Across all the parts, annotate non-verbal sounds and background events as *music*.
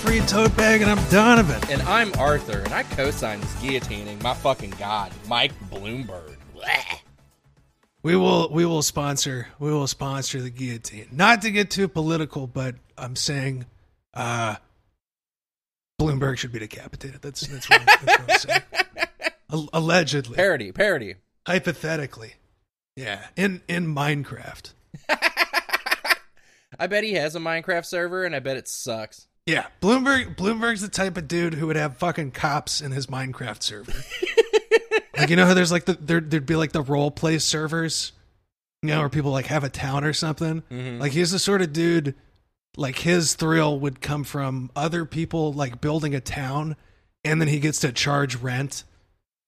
Free Tote Bag, and I'm Donovan. And I'm Arthur, and I co-signed this guillotining. My fucking god, Mike Bloomberg. Blech. We will we will sponsor we will sponsor the guillotine. Not to get too political, but I'm saying uh Bloomberg should be decapitated. That's that's what, I'm, that's what I'm *laughs* saying. Al- allegedly, Parody, parody. hypothetically, yeah. In in Minecraft, *laughs* I bet he has a Minecraft server, and I bet it sucks. Yeah. Bloomberg Bloomberg's the type of dude who would have fucking cops in his Minecraft server. *laughs* like you know how there's like the there there'd be like the role play servers, you know, where people like have a town or something. Mhm. Like he's the sort of dude like his thrill would come from other people like building a town and then he gets to charge rent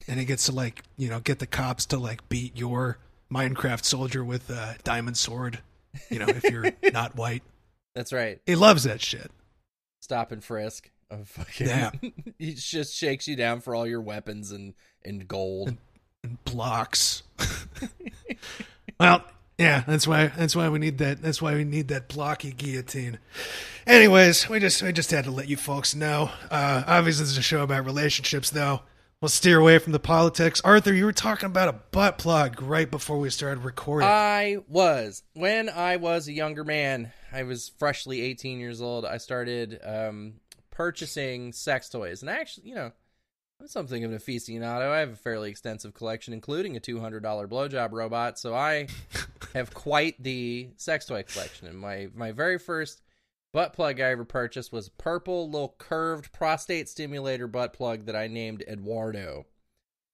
and he gets to like, you know, get the cops to like beat your Minecraft soldier with a diamond sword, you know, if you're *laughs* not white. That's right. He loves that shit. Stop and frisk. Of fucking, Yeah. *laughs* he just shakes you down for all your weapons and and gold. and blocks. *laughs* well, yeah, that's why that's why we need that that's why we need that blocky guillotine. Anyways, we just we just had to let you folks know. Uh obviously this is a show about relationships though. We'll steer away from the politics. Arthur, you were talking about a butt plug right before we started recording. I was when I was a younger man. I was freshly 18 years old. I started um, purchasing sex toys, and I actually, you know, I'm something of an aficionado. I have a fairly extensive collection, including a $200 blowjob robot. So I *laughs* have quite the sex toy collection. And my my very first butt plug I ever purchased was a purple little curved prostate stimulator butt plug that I named Eduardo.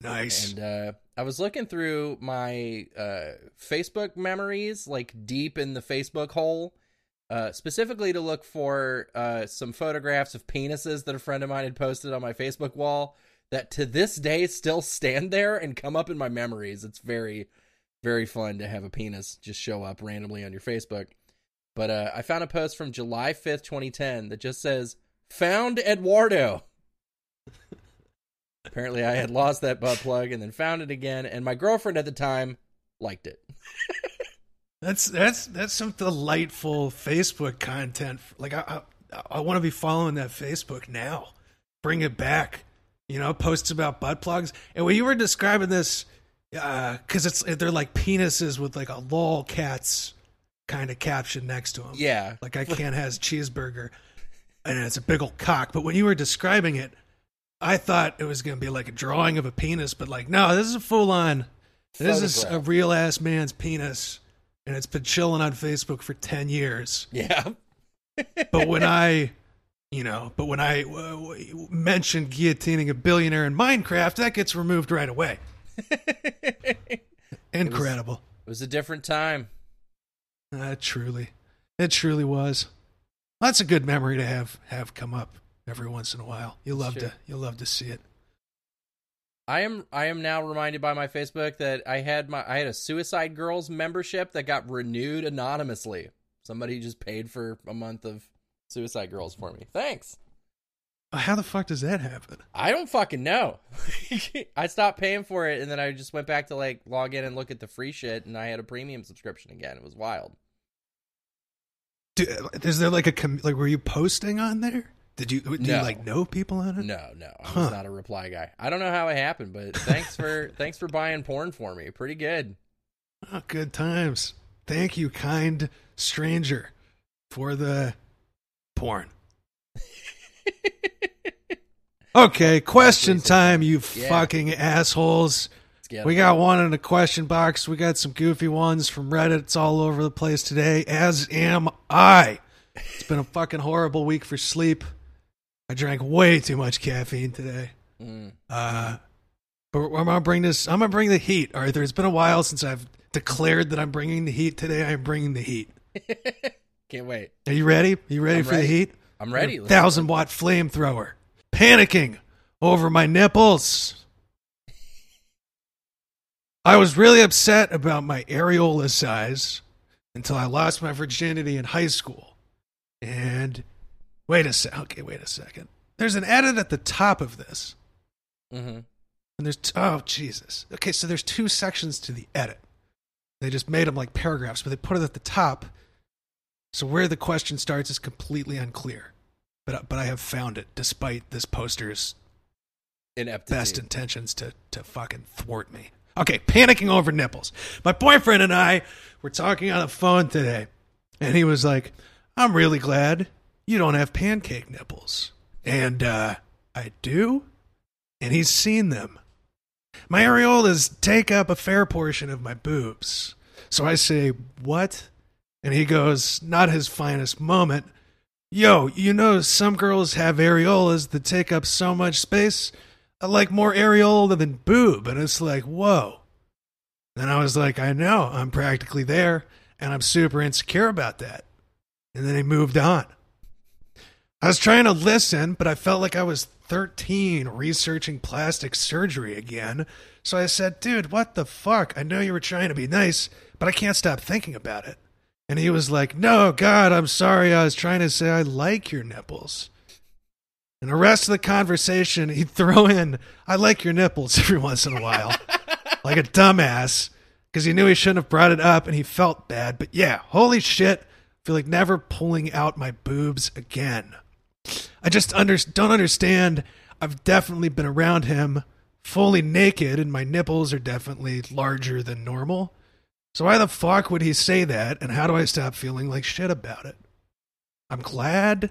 nice. And uh, I was looking through my uh, Facebook memories, like deep in the Facebook hole, uh, specifically to look for uh, some photographs of penises that a friend of mine had posted on my Facebook wall that to this day still stand there and come up in my memories. It's very, very fun to have a penis just show up randomly on your Facebook. But uh, I found a post from July 5th, 2010 that just says, Found Eduardo. *laughs* Apparently, I had lost that butt plug and then found it again, and my girlfriend at the time liked it. *laughs* That's that's that's some delightful Facebook content. Like I I, I want to be following that Facebook now. Bring it back. You know, posts about butt plugs. And when you were describing this, uh, because it's they're like penises with like a lol cats kind of caption next to them. Yeah, Like I can't has cheeseburger, and it's a big old cock. But when you were describing it, I thought it was going to be like a drawing of a penis, but like no, this is a full on. This is a real ass man's penis, and it's been chilling on Facebook for ten years. yeah. But when *laughs* I, you know, but when I uh, mentioned guillotining a billionaire in Minecraft, that gets removed right away. *laughs* Incredible. It Incredible. was a different time. Uh, truly, it truly was. That's a good memory to have have come up every once in a while. You love Sure. to you love to see it. I am I am now reminded by my Facebook that I had my I had a Suicide Girls membership that got renewed anonymously. Somebody just paid for a month of Suicide Girls for me. Thanks. How the fuck does that happen? I don't fucking know. *laughs* I stopped paying for it and then I just went back to like log in and look at the free shit and I had a premium subscription again. It was wild. Do, is there like a com- like were you posting on there? Did you do you like know people on it? No, no, I Huh. was not a reply guy. I don't know how it happened, but thanks for *laughs* thanks for buying porn for me. Pretty good. Oh, good times. Thank you, kind stranger, for the porn. *laughs* Okay, question time, you Yeah. fucking assholes. We got one in the question box. We got some goofy ones from Reddit. It's all over the place today, as am I. It's been a fucking horrible week for sleep. I drank way too much caffeine today. Mm. Uh, but I'm gonna bring this. I'm gonna bring the heat, Arthur. It's been a while since I've declared that I'm bringing the heat. Today, I am bringing the heat. *laughs* Can't wait. Are you ready? Are you ready I'm for the heat? I'm ready. A thousand watt flamethrower. Panicking over my nipples. I was really upset about my areola size until I lost my virginity in high school. And wait a sec. Okay, wait a second. There's an edit at the top of this. Mm-hmm. And there's t- oh Jesus. Okay, so there's two sections to the edit. They just made them like paragraphs, but they put it at the top. So where the question starts is completely unclear. But but I have found it despite this poster's Ineptitude. best intentions to to fucking thwart me. Okay, panicking over nipples. My boyfriend and I were talking on the phone today, and he was like, "I'm really glad you don't have pancake nipples." And uh I do, and he's seen them. My areolas take up a fair portion of my boobs. So I say, "What?" And he goes, "Not his finest moment." Yo, you know some girls have areolas that take up so much space I like more areola than boob. And it's like, whoa. And I was like, I know, I'm practically there, and I'm super insecure about that. And then he moved on. I was trying to listen, but I felt like I was 13 researching plastic surgery again. So I said, dude, what the fuck? I know you were trying to be nice, but I can't stop thinking about it. And he was like, no, God, I'm sorry. I was trying to say I like your nipples. And the rest of the conversation, he'd *laughs* throw in, I like your nipples every once in a while, *laughs* like a dumbass, because he knew he shouldn't have brought it up and he felt bad. But yeah, holy shit, I feel like never pulling out my boobs again. I just under, don't understand. I've definitely been around him fully naked, and my nipples are definitely larger than normal. So why the fuck would he say that, and how do I stop feeling like shit about it? I'm glad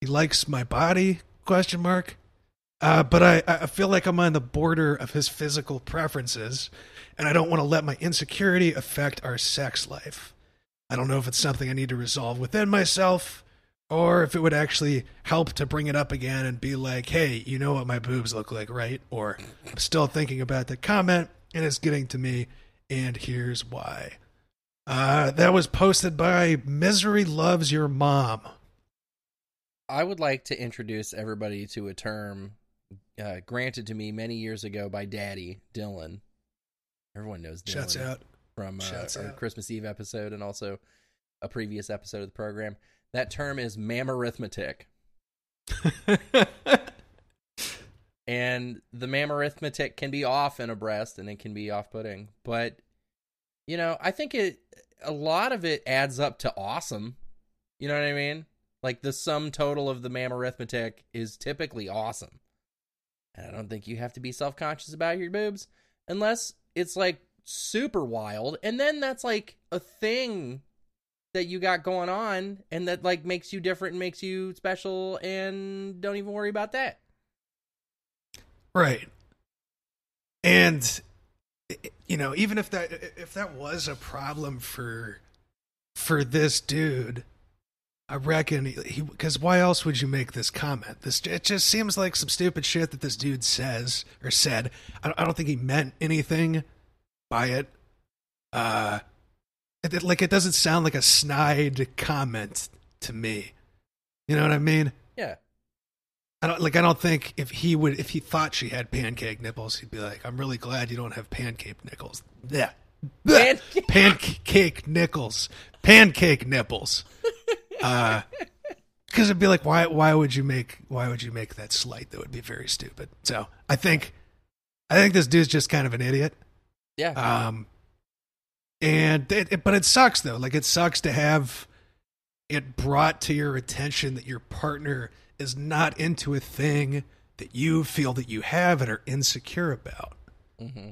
he likes my body, question mark. Uh, but I, I feel like I'm on the border of his physical preferences, and I don't want to let my insecurity affect our sex life. I don't know if it's something I need to resolve within myself, or if it would actually help to bring it up again and be like, hey, you know what my boobs look like, right? Or I'm still thinking about the comment, and it's getting to me, and here's why. Uh, that was posted by Misery Loves Your Mom. I would like to introduce everybody to a term uh, granted to me many years ago by Daddy Dylan. Everyone knows Dylan Shouts out. from uh, Shouts our out. Christmas Eve episode and also a previous episode of the program. That term is mammarithmetic. *laughs* and the mammarithmetic can be off in a breast and it can be off-putting but you know i think it a lot of it adds up to awesome. You know what i mean? Like the sum total of the mammarithmetic is typically awesome. And i don't think you have to be self-conscious about your boobs unless it's like super wild. And then that's like a thing that you got going on and that like makes you different and makes you special and don't even worry about that Right. And you know, even if that if that was a problem for for this dude, I reckon he because why else would you make this comment? This it just seems like some stupid shit that this dude says or said. I I don't think he meant anything by it. Uh, it, like it doesn't sound like a snide comment to me. You know what I mean? yeah I don't like. I don't think if he would, if he thought she had pancake nipples, he'd be like, "I'm really glad you don't have pancake nipples." Yeah, Pan- pancake nipples, pancake nipples. *laughs* Uh, because it'd be like, why? Why would you make? Why would you make that slight? That would be very stupid. So I think, I think this dude's just kind of an idiot. yeah Um, and it, it- but it sucks though. Like it sucks to have it brought to your attention that your partner is not into a thing that you feel that you have and are insecure about. hmm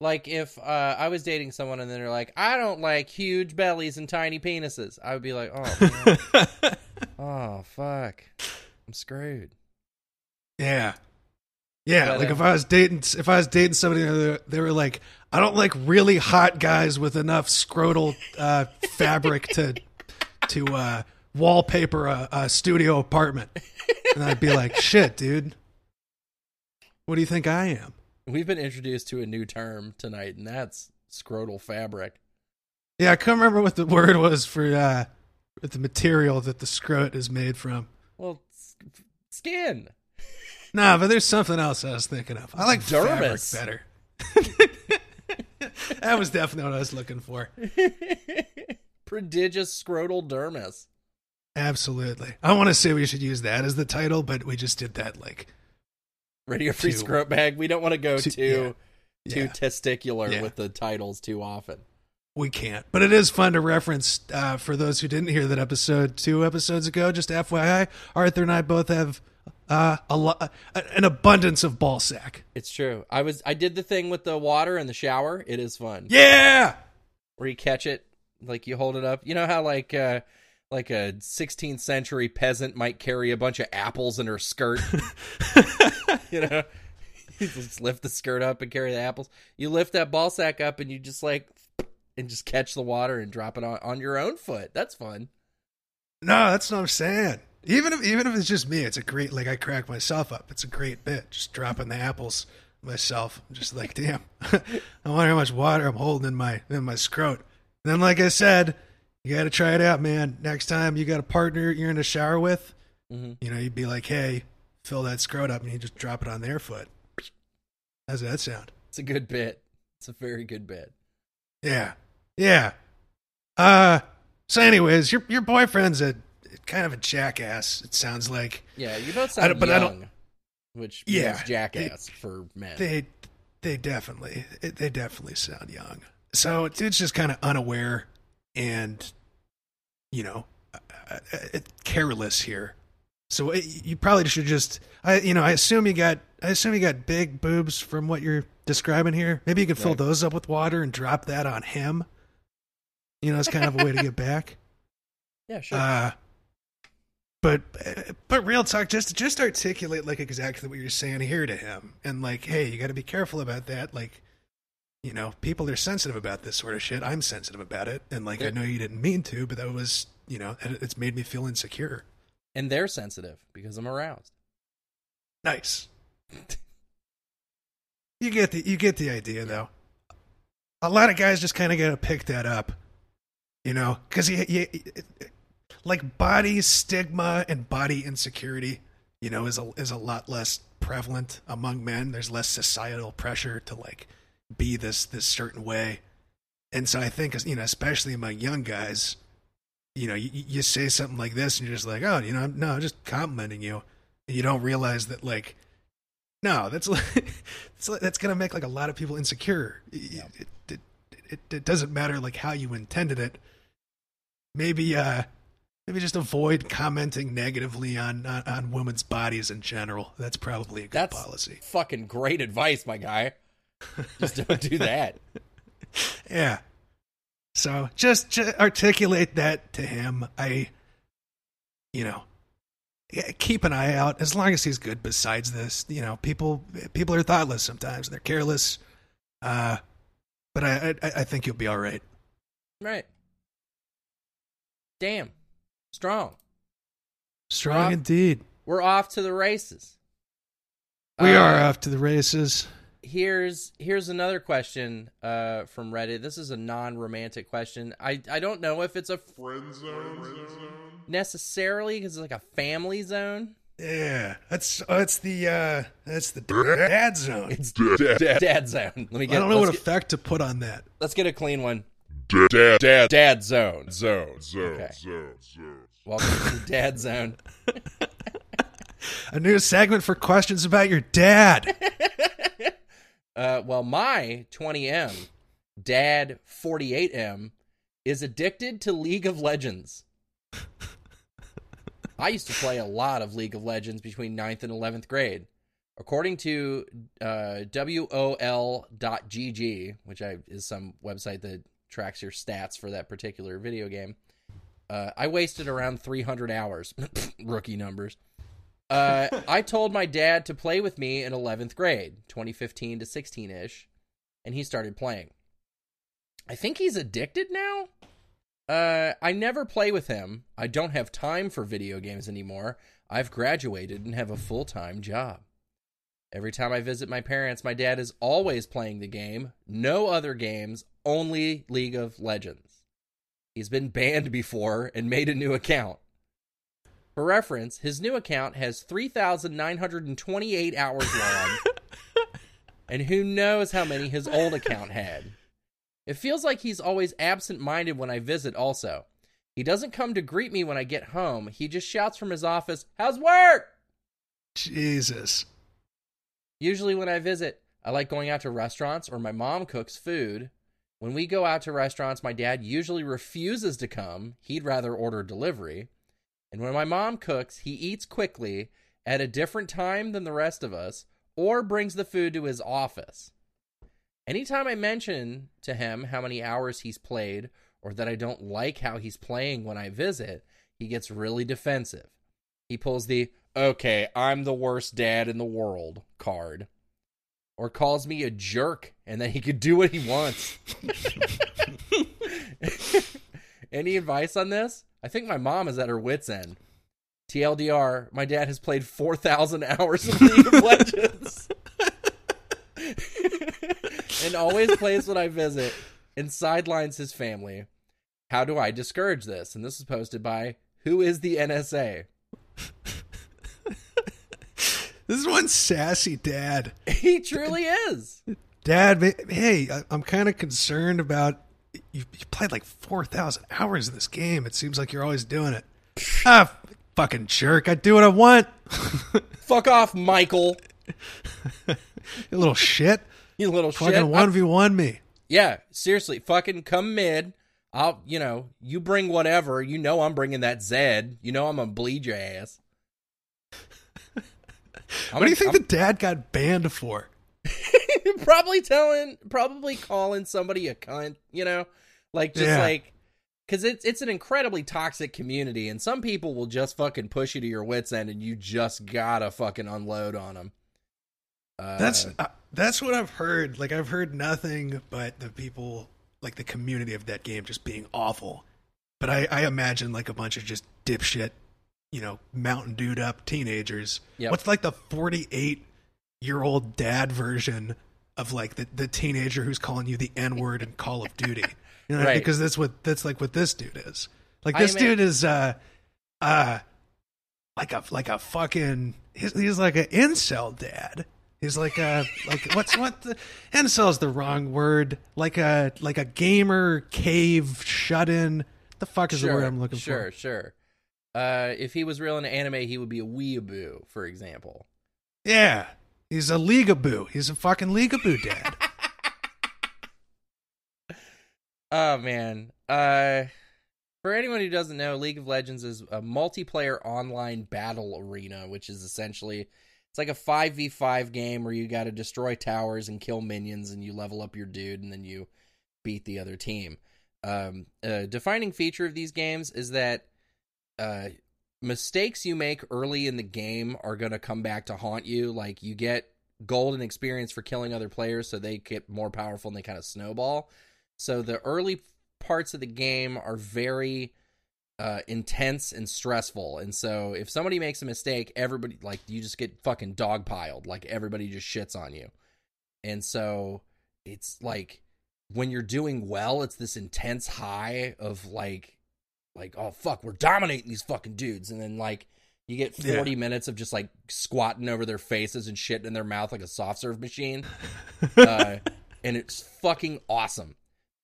Like if uh, I was dating someone and then they're like, I don't like huge bellies and tiny penises, I would be like, oh, *laughs* oh, fuck, I'm screwed. yeah. Yeah, But, like uh, if I was dating, if I was dating somebody, they were like, "I don't like really hot guys with enough scrotal uh, fabric to to uh, wallpaper a, a studio apartment," and I'd be like, "Shit, dude, what do you think I am?" We've been introduced to a new term tonight, and that's scrotal fabric. Yeah, I can't remember what the word was for uh, the material that the scrot is made from. Well, skin. Nah, but there's something else I was thinking of. I like Dermis. fabric better. *laughs* that was definitely what I was looking for. *laughs* Prodigious scrotal dermis. Absolutely. I want to say we should use that as the title, but we just did that like Radio free Too- scrot bag. We don't want to go too- too too yeah. testicular Yeah. with the titles too often. we can't. But it is fun to reference uh, for those who didn't hear that episode two episodes ago. Just FYI, Arthur and I both have uh, a lo- an abundance of ball sack. It's true. I was I did the thing with the water in the shower. It is fun. Yeah, Where you catch it, like you hold it up. You know how like uh like a 16th century peasant might carry a bunch of apples in her skirt. *laughs* you know, *laughs* you just lift the skirt up and carry the apples. You lift that ball sack up and you just like and just catch the water and drop it on, on your own foot. That's fun. no, that's what I'm saying. Even if even if it's just me, it's a great like I crack myself up. It's a great bit. Just dropping the apples myself. I'm just like, damn. *laughs* I wonder how much water I'm holding in my in my scrot. And then, like I said, you got to try it out, man. Next time you got a partner you're in a shower with, mm-hmm. you know, you'd be like, hey, fill that scrot up, and you just drop it on their foot. How's that sound? It's a good bit. It's a very good bit. Yeah, yeah. Uh, so anyways, your your boyfriend's a kind of a jackass. It sounds like Yeah, you both I sound don't- but I don't- young, which Yeah, jackass for men. they they definitely they definitely sound young. So it's just kind of unaware and you know uh, uh, careless here. So it, you probably should just I you know I assume you got I assume you got big boobs from what you're describing here. Maybe you could fill Right. those up with water and drop that on him. You know, it's kind of a way to get back. *laughs* yeah, sure. Uh, but but real talk, just just articulate like exactly what you're saying here to him, and like, hey, you got to be careful about that. Like, you know, people are sensitive about this sort of shit. I'm sensitive about it, and like, I know you didn't mean to, but that was, you know, it- it's made me feel insecure. and they're sensitive because I'm aroused. Nice. You get the you get the idea though. A lot of guys just kind of got to pick that up, you know, because you, you, like body stigma and body insecurity, you know, is a is a lot less prevalent among men. There's less societal pressure to like be this this certain way, and so I think you know, especially among young guys, you know, you, you say something like this and you're just like, oh, you know, no, I'm just complimenting you, and you don't realize that like no, that's like, *laughs* that's, that's gonna make like a lot of people insecure. It, it, it, it, it doesn't matter like how you intended it. Maybe uh maybe just avoid commenting negatively on on, on women's bodies in general. That's probably a good That's policy. fucking great advice, my guy. *laughs* Just don't do that. Yeah. So just, just articulate that to him. I, you know, keep an eye out as long as he's good. Besides this, you know, people people are thoughtless sometimes. They're careless. Uh, but I I, I think you'll be all right. Right. Damn. Strong. Strong Rob? indeed. We're off to the races. We Uh, are off to the races. Here's here's another question uh, from Reddit. This is a non-romantic question. I I don't know if it's a Friend zone. necessarily because it's like a family zone. Yeah, that's oh, that's the uh that's the dad zone. It's Dad, dad, dad zone. Let me Get, I don't know what get effect to put on that. let's get a clean one. Dad, dad, Dad zone. zone, zone, Okay. zone, zone. Welcome to the dad zone. *laughs* A new segment for questions about your dad. *laughs* Uh, well, my 20M, dad 48M, is addicted to League of Legends. I used to play a lot of League of Legends between 9th and 11th grade. According to uh, WOL.GG, which I, is some website that tracks your stats for that particular video game, uh, I wasted around 300 hours. *laughs* Rookie numbers. Uh, I told my dad to play with me in 11th grade, 2015 to 16 ish, and he started playing. I think he's addicted now. Uh, I never play with him. I don't have time for video games anymore. I've graduated and have a full time job. Every time I visit my parents, my dad is always playing the game. No other games, only League of Legends. He's been banned *laughs* before and made a new account. For reference, his new account has 3,928 hours long, *laughs* and who knows how many his old account had. It feels like he's always absent minded when I visit, also. He doesn't come to greet me when I get home. He just shouts from his office, How's work? Jesus. Usually, when I visit, I like going out to restaurants or my mom cooks food. When we go out to restaurants, my dad usually refuses to come. He'd rather order delivery. And when my mom cooks, he eats quickly at a different time than the rest of us or brings the food to his office. Anytime I mention to him how many hours he's played or that I don't like how he's playing when I visit, he gets really defensive. He pulls the, okay, I'm the worst dad in the world card. Or calls me a jerk and that he could do what he wants. *laughs* Any advice on this? I think my mom is at her wits' end. TLDR, my dad has played 4,000 hours of League of Legends. *laughs* and always plays when I visit and sidelines his family. How do I discourage this? And this is posted by Who is the NSA? This is one sassy dad. He truly is. Dad, hey, I- I'm kind of concerned about you, you played like 4,000 hours in this game. It seems like you're always doing it. Ah, fucking jerk. I do what I want. *laughs* Fuck off, Michael. *laughs* you little shit. You little Fucking shit. I'm- 1v1 me. yeah, seriously, fucking come mid. I'll, you know, you bring whatever. You know I'm bringing that Zed. You know I'm gonna bleed your ass. What do you think the dad got banned for? *laughs* probably telling, probably calling somebody a cunt. You know, like just Yeah. like because it's it's an incredibly toxic community, and some people will just fucking push you to your wits end, and you just gotta fucking unload on them. Uh, That's uh, that's what I've heard. Like I've heard nothing but the people, like the community of that game, just being awful. But I, I imagine like a bunch of just dipshit, you know, Mountain Dewed up teenagers. Yep. What's like the forty-eight year old dad version of like the the teenager who's calling you the N word in Call of Duty? *laughs* You know, Right. because that's what that's like what this dude is. Like this dude is uh uh like a like a fucking he's, he's like an incel dad. He's like a *laughs* like what's what the incel is the wrong word. Like a like a gamer cave shut in. The fuck is the word I'm looking sure, for? Sure, sure, Uh, if he was real in anime, he would be a weeaboo, for example. Yeah. He's a leagueaboo. He's a fucking leagueaboo dad. *laughs* Oh man. Uh for anyone who doesn't know, League of Legends is a multiplayer online battle arena, which is essentially it's like a 5v5 game where you got to destroy towers and kill minions and you level up your dude and then you beat the other team. Um a defining feature of these games is that uh mistakes you make early in the game are going to come back to haunt you like you get gold and experience for killing other players so they get more powerful and they kind of snowball so the early parts of the game are very uh, intense and stressful. And so if somebody makes a mistake, everybody like you just get fucking dogpiled. Like everybody just shits on you. And so it's like when you're doing well, it's this intense high of like like oh fuck, we're dominating these fucking dudes. And then like you get 40 minutes of just like squatting over their faces and shit in their mouth like a soft serve machine. *laughs* uh, and it's fucking awesome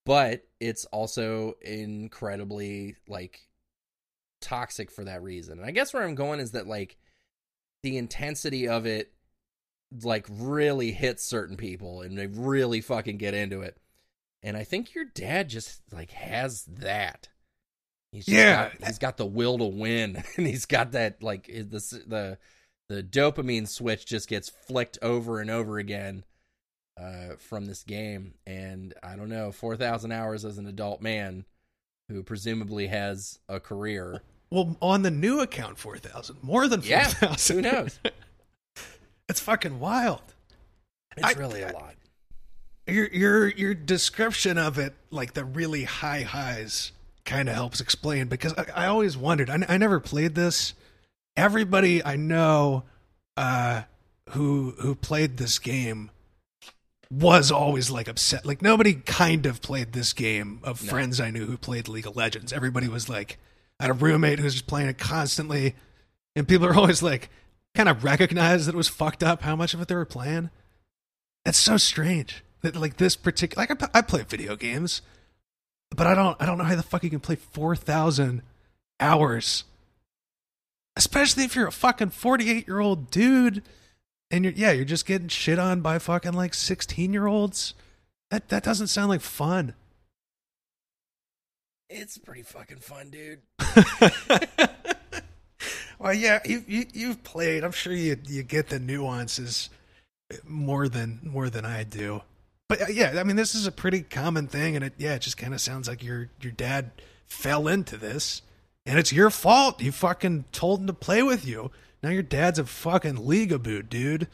but it's also incredibly like toxic for that reason. And I guess where I'm going is that like the intensity of it like really hits certain people and they really fucking get into it. And I think your dad just like has that. He's just Yeah. got, he's got the will to win *laughs* and he's got that like the the the dopamine switch just gets flicked over and over again uh, from this game. And I don't know, 4,000 hours as an adult man who presumably has a career. Well, on the new account, 4,000. More than Yeah, 4,000. who knows? *laughs* it's fucking wild. It's I- really a lot. Your your your description of it, like the really high highs, kind of helps explain because I, I always wondered. I, I never played this. Everybody I know uh, who who played this game was always like upset. Like nobody kind of played this game of No. friends I knew who played League of Legends. Everybody was like, I had a roommate who was just playing it constantly, and people are always like, kind of recognized that it was fucked up how much of it they were playing. That's so strange that like this particular like I, p- I play video games, but I don't I don't know how the fuck you can play four thousand hours, especially if you're a fucking forty eight year old dude, and you're yeah you're just getting shit on by fucking like sixteen year olds. That that doesn't sound like fun. It's pretty fucking fun, dude. *laughs* *laughs* well, yeah, you, you you've played. I'm sure you you get the nuances more than more than I do. But uh, yeah, I mean, this is a pretty common thing, and it yeah, it just kind of sounds like your your dad fell into this, and it's your fault. You fucking told him to play with you. Now your dad's a fucking leagueaboo, dude.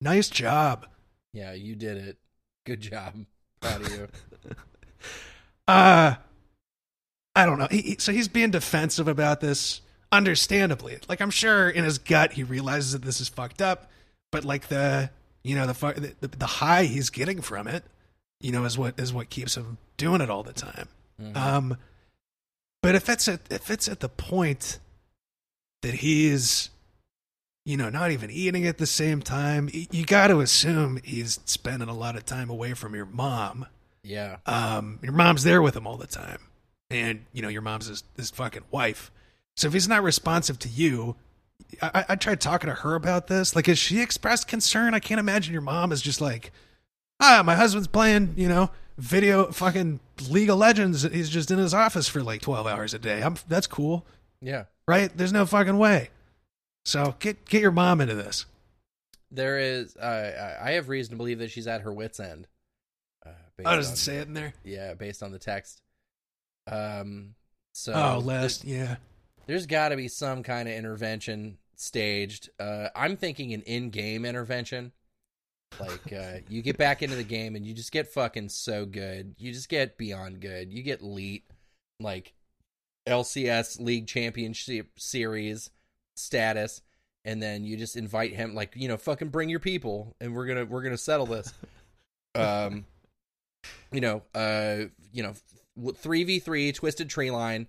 Nice job. Yeah, you did it. Good job. Proud of you. *laughs* Uh I don't know. He, he- so he's being defensive about this, understandably. Like I'm sure in his gut he realizes that this is fucked up, but like the you know the the, the high he's getting from it, you know, is what is what keeps him doing it all the time. Mhm. Um, but if it's at if it's at the point that he's, you know, not even eating at the same time, you got to assume he's spending a lot of time away from your mom. yeah. Um, your mom's there with him all the time, and you know your mom's his, his fucking wife. So if he's not responsive to you, I, I- tried talking to her about this. Like, has she expressed concern? I can't imagine your mom is just like, ah, my husband's playing, you know, video fucking League of Legends. He's just in his office for like twelve hours a day. I'm that's cool, Yeah. right? There's no fucking way. So get get your mom into this. There is uh I I have reason to believe that she's at her wits end. Uh, Oh, does it say it in there? Yeah, based on the text. Um so oh, last yeah. There's got to be some kind of intervention staged. Uh, I'm thinking an in-game intervention. Like uh, you get back into the game and you just get fucking so good. You just get beyond good. You get elite, like LCS League Championship Series status, and then you just invite him, like you know, fucking bring your people, and we're gonna we're gonna settle this. *laughs* um, you know, uh, you know, three v three Twisted Treeline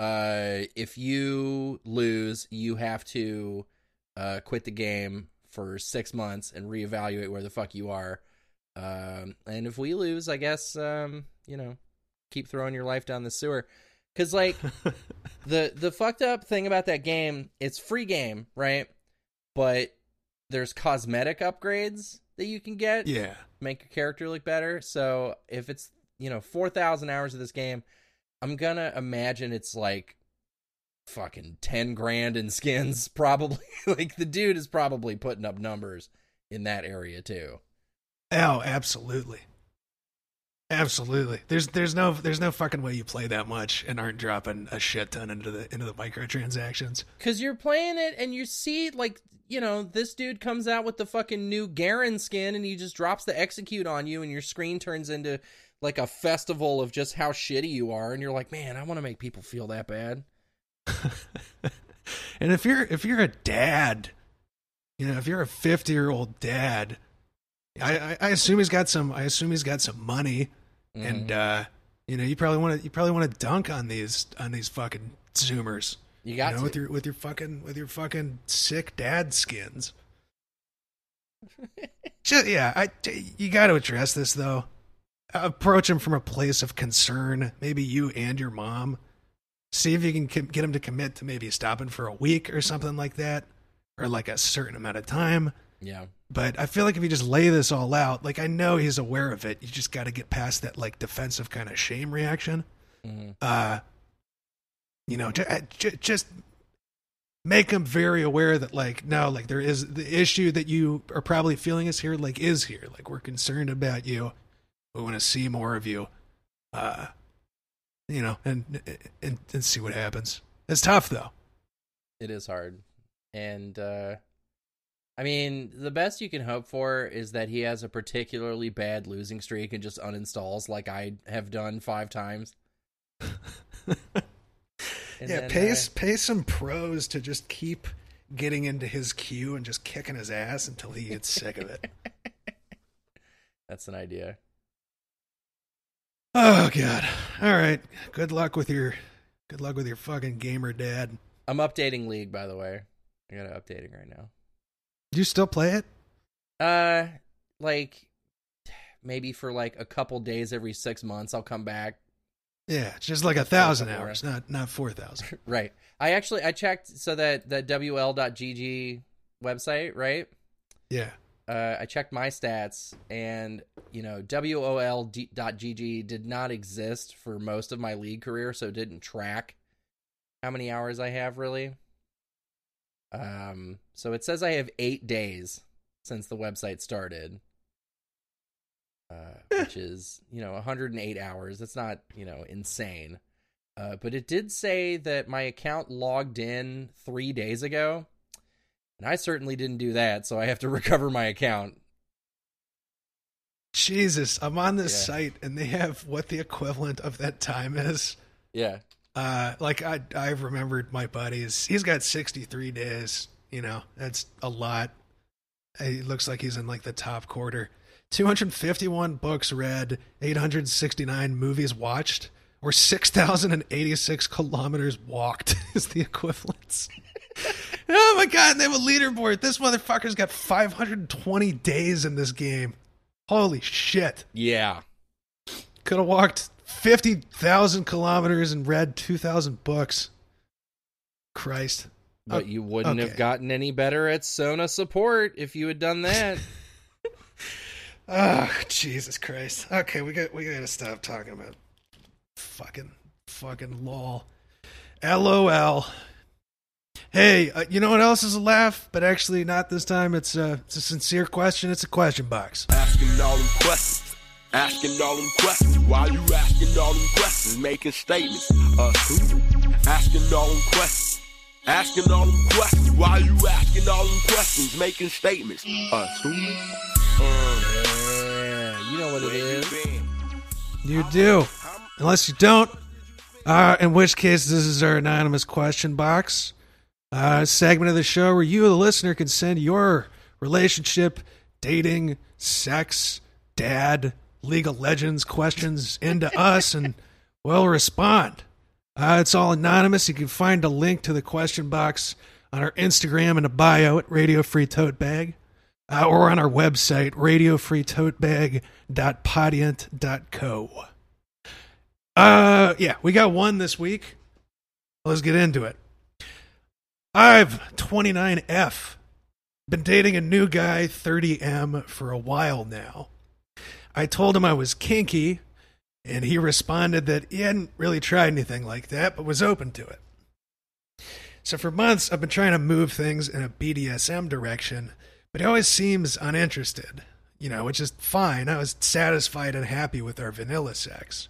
uh if you lose you have to uh quit the game for six months and reevaluate where the fuck you are um and if we lose i guess um you know keep throwing your life down the sewer because like *laughs* the the fucked up thing about that game it's free game right but there's cosmetic upgrades that you can get yeah. make your character look better. So if it's you know four thousand hours of this game, I'm gonna imagine it's like fucking ten grand in skins. *laughs* Probably like the dude is probably putting up numbers in that area too. Oh, absolutely. Absolutely. There's there's no there's no fucking way you play that much and aren't dropping a shit ton into the into the microtransactions. Cause you're playing it and you see like you know this dude comes out with the fucking new Garen skin and he just drops the execute on you and your screen turns into like a festival of just how shitty you are and you're like man I want to make people feel that bad. *laughs* and if you're if you're a dad, you know, if you're a 50 year old dad, I, I I assume he's got some I assume he's got some money and Mhm. uh you know, you probably want to you probably want to dunk on these on these fucking zoomers. you got you know, to. with your with your fucking with your fucking sick dad skins. *laughs* Just, yeah, I you got to address this though. Approach him from a place of concern. Maybe you and your mom. See if you can com- get him to commit to maybe stopping for a week or something like that, or like a certain amount of time. yeah. But I feel like if you just lay this all out, like I know he's aware of it, you just got to get past that like defensive kind of shame reaction hmm uh, you know, ju- just make him very aware that like no, like there is the issue that you are probably feeling is here, like is here, like we're concerned about you, we want to see more of you, uh, you know, and and and see what happens. It's tough though. It is hard. And uh I mean, the best you can hope for is that he has a particularly bad losing streak and just uninstalls like I have done 5 times. *laughs* Yeah, then, pay uh, pay some pros to just keep getting into his queue and just kicking his ass until he gets sick of it. *laughs* That's an idea. Oh god. All right. Good luck with your good luck with your fucking gamer dad. I'm updating League by the way. I got to updating right now. Do you still play it? Uh like maybe for like a couple days every 6 months I'll come back Yeah, it's just like a Just for a thousand couple hours, not not four thousand. *laughs* Right. I actually I checked so that that wl.gg website, right? Yeah. Uh, I checked my stats, and you know, WOL.GG did not exist for most of my league career, so it didn't track how many hours I have really. Um, so it says I have eight days since the website started, uh, *laughs* which is you know 108 hours. That's not you know insane, uh, but it did say that my account logged in three days ago, and I certainly didn't do that. So I have to *laughs* recover my account. Jesus, I'm on this Yeah. site and they have what the equivalent of that time is. Yeah, Uh, like I, I've remembered my buddies. He's got 63 days. You know, that's a lot. It looks like he's in like the top quarter. 251 books read, 869 movies watched, or 6,086 kilometers walked *laughs* is the equivalence. Oh my god, they have a leaderboard. This motherfucker's got 520 days in this game. Holy shit. yeah. Could have walked 50,000 kilometers and read 2,000 books. Christ. But Oh, you wouldn't okay. have gotten any better at Sona support if you had done *laughs* that. Oh, Jesus Christ. Okay, we got we got to stop talking about fucking fucking lol. LOL. Hey, uh, you know what else is a laugh, but actually not this time. It's a it's a sincere question. It's a question box. Asking all them questions. Asking all them questions. Why you asking all them questions? Making statements. Uh, who? Asking all them questions. Asking all them questions. Why you asking all them questions? Making statements. Uh, who? Uh, yeah, you know what it where you You do. Unless you don't, uh, in which case this is our anonymous question box. Uh, segment of the show where you, the listener, can send your relationship, dating, sex, dad, League of Legends questions into *laughs* us, and we'll respond. Uh, it's all anonymous. You can find a link to the question box on our Instagram in a bio at Radio Free Tote Bag, uh, or on our website radiofreetotebag.podiant.co. Uh, yeah, we got one this week. Let's get into it. I've 29F. Been dating a new guy, 30M, for a while now. I told him I was kinky, and he responded that he hadn't really tried anything like that, but was open to it. So for months, I've been trying to move things in a BDSM direction, but he always seems uninterested, you know, which is fine. I was satisfied and happy with our vanilla sex.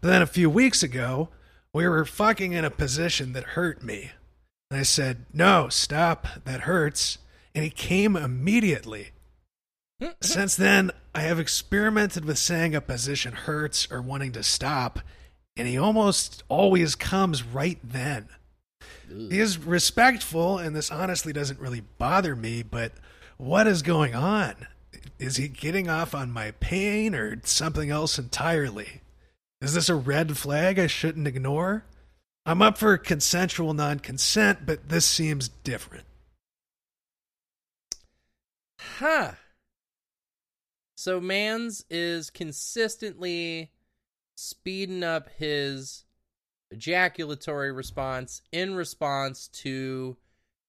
But then a few weeks ago, we were fucking in a position that hurt me. And I said, No, stop, that hurts. And he came immediately. Mm-hmm. Since then, I have experimented with saying a position hurts or wanting to stop, and he almost always comes right then. He is respectful, and this honestly doesn't really bother me, but what is going on? Is he getting off on my pain or something else entirely? Is this a red flag I shouldn't ignore? I'm up for consensual non consent, but this seems different. Huh. So Mans is consistently speeding up his ejaculatory response in response to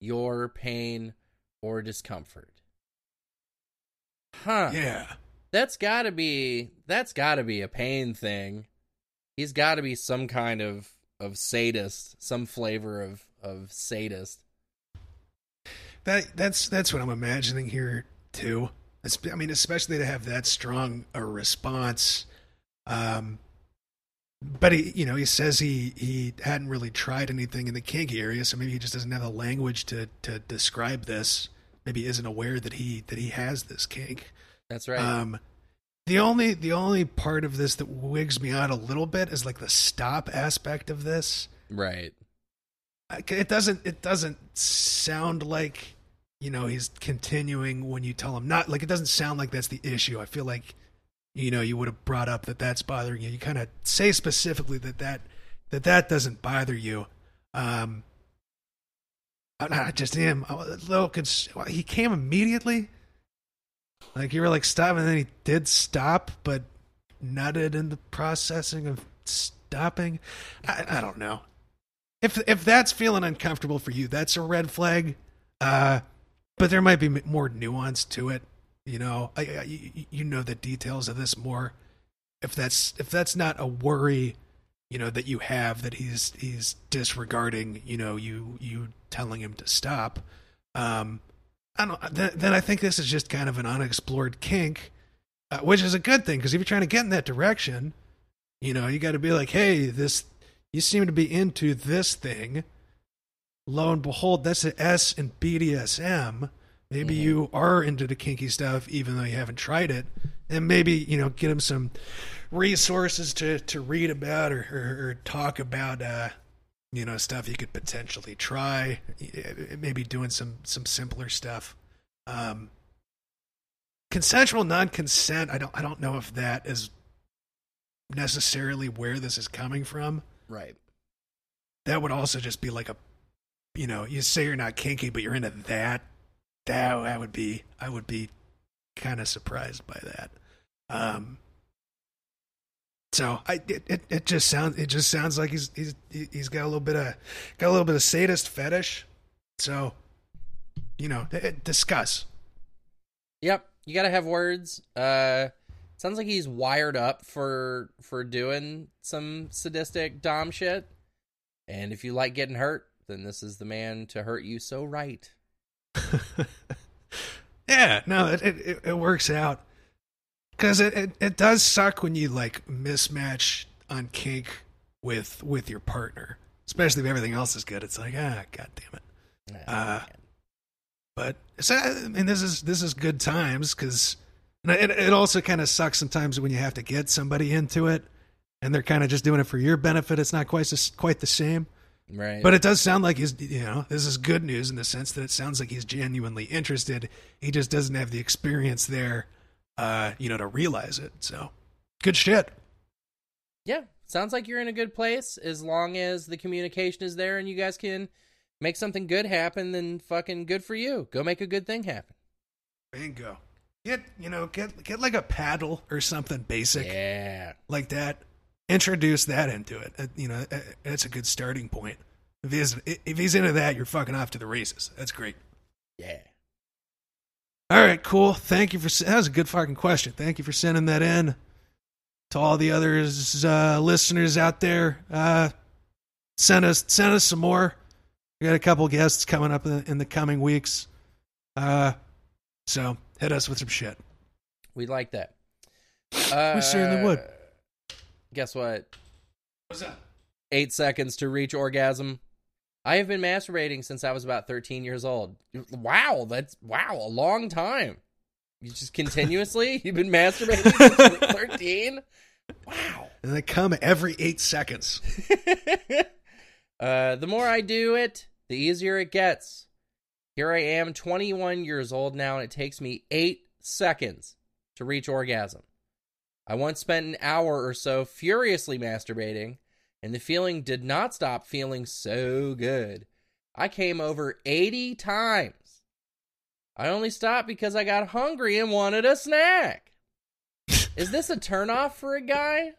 your pain or discomfort. Huh. Yeah. That's got to be that's got to be a pain thing. He's got to be some kind of of sadist, some flavor of of sadist. That that's that's what I'm imagining here too. I mean, especially to have that strong a response. Um, but he, you know, he says he he hadn't really tried anything in the kinky area, so maybe he just doesn't have the language to to describe this. Maybe isn't aware that he that he has this kink. That's right. Um, the only the only part of this that wigs me out a little bit is like the stop aspect of this. right. It doesn't it doesn't sound like you know he's continuing when you tell him. Not like it doesn't sound like that's the issue. I feel like you know you would have brought up that that's bothering you. You kind of say specifically that that that that doesn't bother you. Um I, I just am a little he came immediately like you were like stop and then he did stop but nutted in the processing of stopping i, I don't know if if that's feeling uncomfortable for you, that's a red flag. Uh, but there might be more nuance to it. You know, I, I, you- know the details of this more. If that's if that's not a worry, you know that you have that he's he's disregarding, you know, you you telling him to stop. Um, I don't. Then, then I think this is just kind of an unexplored kink, uh, which is a good thing because if you're trying to get in that direction, you know, you got to be like, hey, this you seem to be into this thing. Lo and behold, that's an S in BDSM. Maybe Mhm. you are into the kinky stuff, even though you haven't tried it, and maybe you know get him some resources to to read about or or, or talk about. Uh, you know stuff you could potentially try. eh, Maybe doing some some simpler stuff. Um, consensual non-consent. I don't I don't know if that is necessarily where this is coming from. Right. That would also just be like a, you know, you say you're not kinky, but you're into that. That I would be, I would be kind of surprised by that. Um. So I, it, it, it just sounds, it just sounds like he's, he's, he's got a little bit of, got a little bit of sadist fetish. So, you know, eh, discuss. Yep, you gotta have words. Uh, sounds like he's wired up for for doing some sadistic dom shit. And if you like getting hurt, then this is the man to hurt you so right. *laughs* yeah, no, it it, it works out because it, it it does suck when you like mismatch on kink with with your partner, especially if everything else is good. It's like ah, god damn it. Uh, But so, I mean, this is this is good times because it it also kind of sucks sometimes when you have to get somebody into it and they're kind of just doing it for your benefit. It's not quite quite the same. right. But it does sound like he's, you know, this is good news in the sense that it sounds like he's genuinely interested. He just doesn't have the experience there, uh, you know, to realize it. So, good shit. yeah, sounds like you're in a good place as long as the communication is there and you guys can make something good happen. Then fucking good for you. Go make a good thing happen. Bingo. Get, you know, get get like a paddle or something basic Yeah. like that. Introduce that into it. Uh, you know, uh, that's a good starting point. If he's if he's into that, you're fucking off to the races. That's great. Yeah. All right, cool. Thank you for that was a good fucking question. Thank you for sending that in to all the others uh, listeners out there. Uh, send us send us some more. We got a couple guests coming up in the, in the coming weeks. Uh, so hit us with some shit. We'd like that. Uh, We certainly would. Guess what? What's that? Eight seconds to reach orgasm. I have been masturbating since I was about 13 years old. Wow, that's wow, a long time. You just continuously? *laughs* You've been masturbating since 13? Wow. And they come every eight seconds. *laughs* uh, the more I do it, the easier it gets. Here I am, 21 years old now, and it takes me eight seconds to reach orgasm. I once spent an hour or so furiously masturbating, and the feeling did not stop feeling so good. I came over 80 times. I only stopped because I got hungry and wanted a snack. Is this a turnoff for a guy?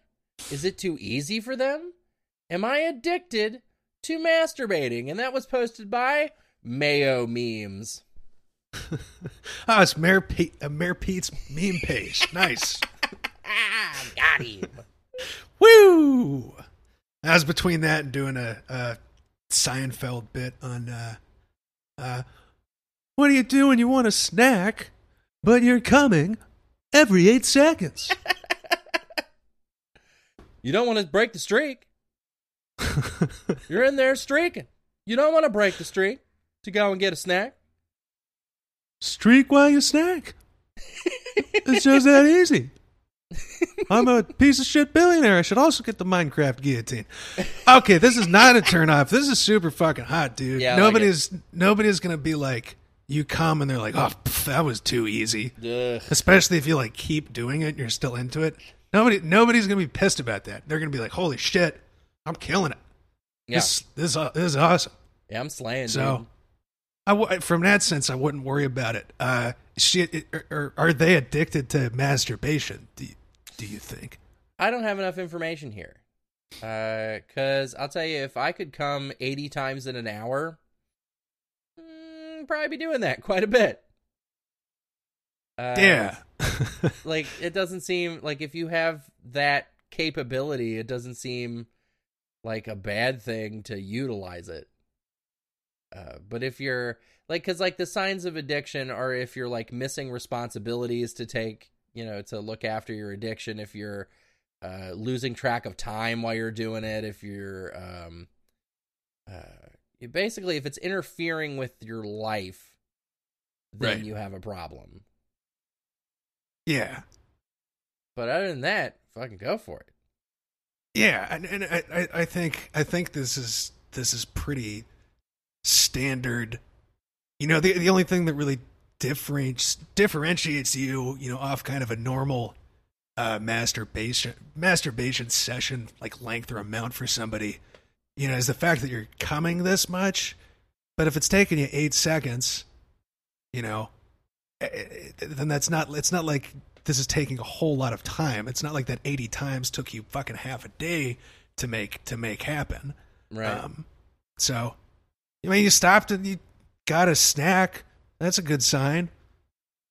Is it too easy for them? Am I addicted to masturbating? And that was posted by Mayo Memes. Oh, *laughs* it's Mayor, Pete, uh, Mayor Pete's meme page. Nice. Ah, *laughs* got him. Woo! I was between that and doing a, a Seinfeld bit on uh, uh, what do you do when you want a snack, but you're coming every eight seconds? *laughs* You don't want to break the streak. *laughs* You're in there streaking. You don't want to break the streak to go and get a snack. Streak while you snack. It's just that easy. *laughs* I'm a piece of shit billionaire. I should also get the Minecraft guillotine. Okay, this is not a turn off. This is super fucking hot, dude. Yeah, I like nobody's nobody's gonna be like you come and they're like, oh, pff, that was too easy. Ugh. Especially if you like keep doing it, and you're still into it. Nobody, nobody's gonna be pissed about that. They're gonna be like, holy shit, I'm killing it. Yeah, This, this, uh, this is awesome. yeah, I'm slaying. So, dude. I w- from that sense, I wouldn't worry about it. Uh, shit, are, er, er, are they addicted to masturbation? Do you, do you think? I don't have enough information here. Because I'll tell you, if I could come 80 times in an hour, mm, probably be doing that *laughs* quite a bit. Uh, yeah. *laughs* like it doesn't seem like if you have that capability, it doesn't seem like a bad thing to utilize it. Uh, but if you're like, because like the signs of addiction are if you're like missing responsibilities to take, you know, to look after your addiction, if you're uh, losing track of time while you're doing it, if you're, um, uh, you- basically, if it's interfering with your life, then Right. you have a problem. yeah. But other than that, fucking go for it. Yeah, and, and I, I, I think I think this is this is pretty standard. You know, the the only thing that really differentiates differentiates you, you know, off kind of a normal uh, masturbation masturbation session like length or amount for somebody, you know, is the fact that you're coming this much. But if it's taking you eight seconds, you know, eh, eh, then that's not. It's not like this is taking a whole lot of time. It's not like that eighty times took you fucking half a day to make to make happen. Right. Um, so, I mean, you stopped and you got a snack. That's a good sign.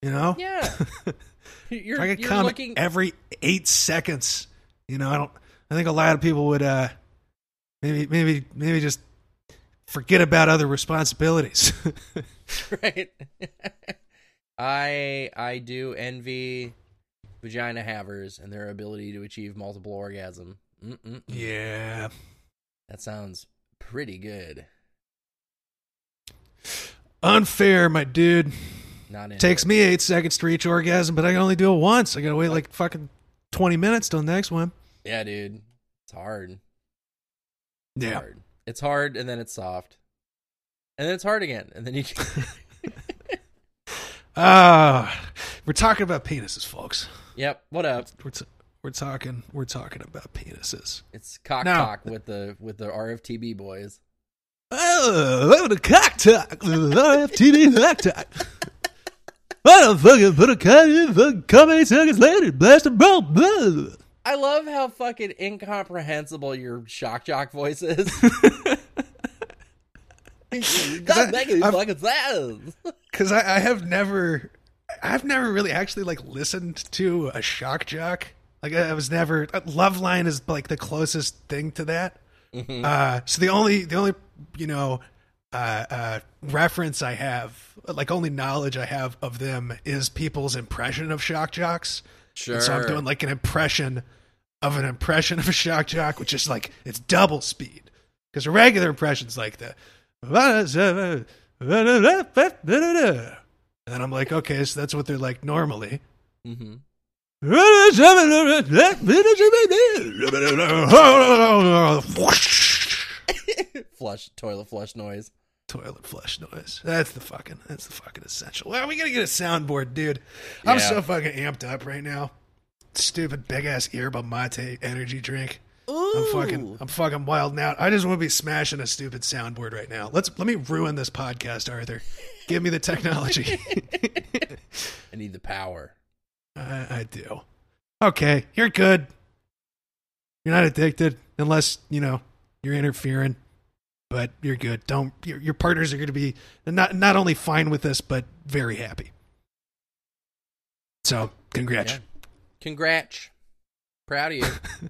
You know. yeah. *laughs* You're, I could come looking. every eight seconds. You know, I don't. I think a lot of people would uh, maybe maybe maybe just forget about other responsibilities. *laughs* right. *laughs* I I do envy vagina havers and their ability to achieve multiple orgasm. Mm-mm-mm. yeah. That sounds pretty good. Unfair, my dude. Not into Takes me eight seconds to reach orgasm, but I can only do it once. I gotta wait like fucking twenty minutes till the next one. Yeah, dude. It's hard. It's Yeah. hard. It's hard and then it's soft. And then it's hard again. And then you *laughs* Ah, we're talking about penises, folks. Yep, what up? We're t- we're talking we're talking about penises. It's cock Now- talk with the with the RFTB boys. Oh, the cock talk, FTV cock talk. I don't fucking put a cock in, fucking come eight seconds later, blast a bro. I love how fucking incomprehensible your shock jock voice is. *laughs* Stop making I've- fucking sounds. *laughs* Because I, I have never, I've never really actually like listened to a shock jock. Like I was never. Loveline is like the closest thing to that. Uh, so the only the only you know uh, uh, reference I have, like only knowledge I have of them is people's impression of shock jocks. Sure. And so I'm doing like an impression of an impression of a shock jock, which is like it's double speed. Because a regular impression's like the and then I'm like, okay, so that's what they're like normally. hmm *laughs* *laughs* Flush toilet flush noise. Toilet flush noise. That's the fucking. That's the fucking essential. Well, we gotta get a soundboard, dude. I'm Yeah. so fucking amped up right now. Stupid big ass yerba mate energy drink. Ooh. I'm fucking. I'm fucking wilding out. I just want to be smashing a stupid soundboard right now. Let's let me ruin this podcast, Arthur. Give me the technology. *laughs* I need the power. I, I do. Okay, you're good. You're not addicted unless you know you're interfering, but you're good. Don't your, your partners are going to be not not only fine with this, but very happy. So, congrats. Yeah. Congrats. Proud of you. *laughs*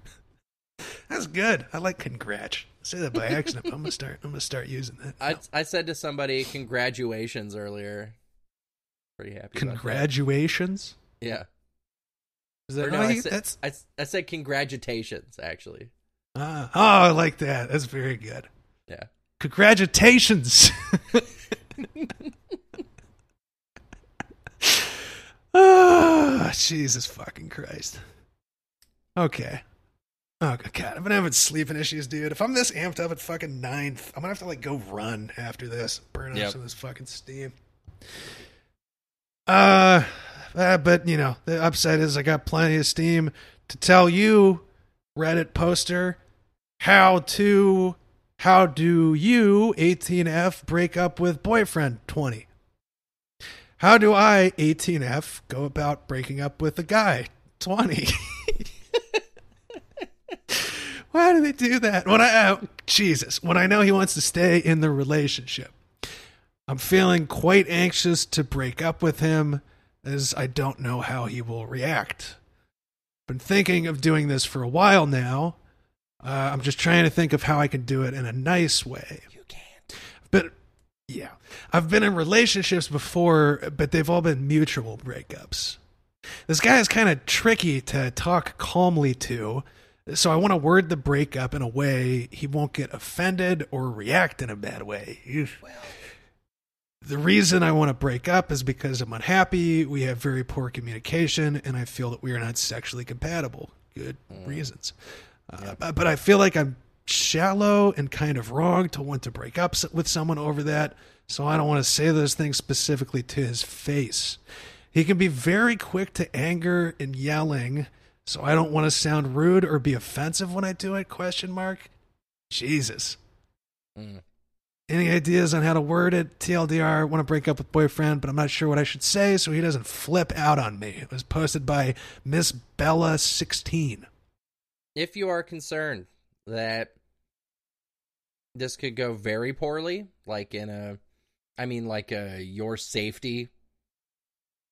*laughs* That's good. I like congrats. I say that by accident. but I'm gonna start. I'm gonna start using that. I. I said to somebody congratulations earlier. Pretty happy. Congratulations. Yeah. Is that no? I said, I, I said congratulations actually. Ah, oh, I like that. That's very good. Yeah. Congratulations. *laughs* Ah, Jesus fucking Christ. Okay. Oh god, I've been having sleeping issues, dude. If I'm this amped up at fucking ninth, I'm gonna have to like go run after this, burn off Yep. some of this fucking steam. Uh, uh, but you know, the upside is I got plenty of steam to tell you, Reddit poster, how to how do you 18F break up with boyfriend 20? How do I 18F go about breaking up with a guy 20? *laughs* Why do they do that? When I uh, Jesus, when I know he wants to stay in the relationship. I'm feeling quite anxious to break up with him as I don't know how he will react. Been thinking of doing this for a while now. Uh, I'm just trying to think of how I can do it in a nice way. You can't. But yeah, I've been in relationships before, but they've all been mutual breakups. This guy is kind of tricky to talk calmly to, so I want to word the breakup in a way he won't get offended or react in a bad way. Oof. The reason I want to break up is because I'm unhappy, we have very poor communication, and I feel that we are not sexually compatible. Good reasons. Uh, but- But I feel like I'm shallow and kind of wrong to want to break up with someone over that, so I don't want to say those things specifically to his face. He can be very quick to anger and yelling, so I don't want to sound rude or be offensive when I do it, question mark. Jesus. Mm. Any ideas on how to word it? TLDR, want to break up with boyfriend, but I'm not sure what I should say so he doesn't flip out on me. It was posted by Miss Bella16. If you are concerned that this could go very poorly, like in a, I mean, like a, your safety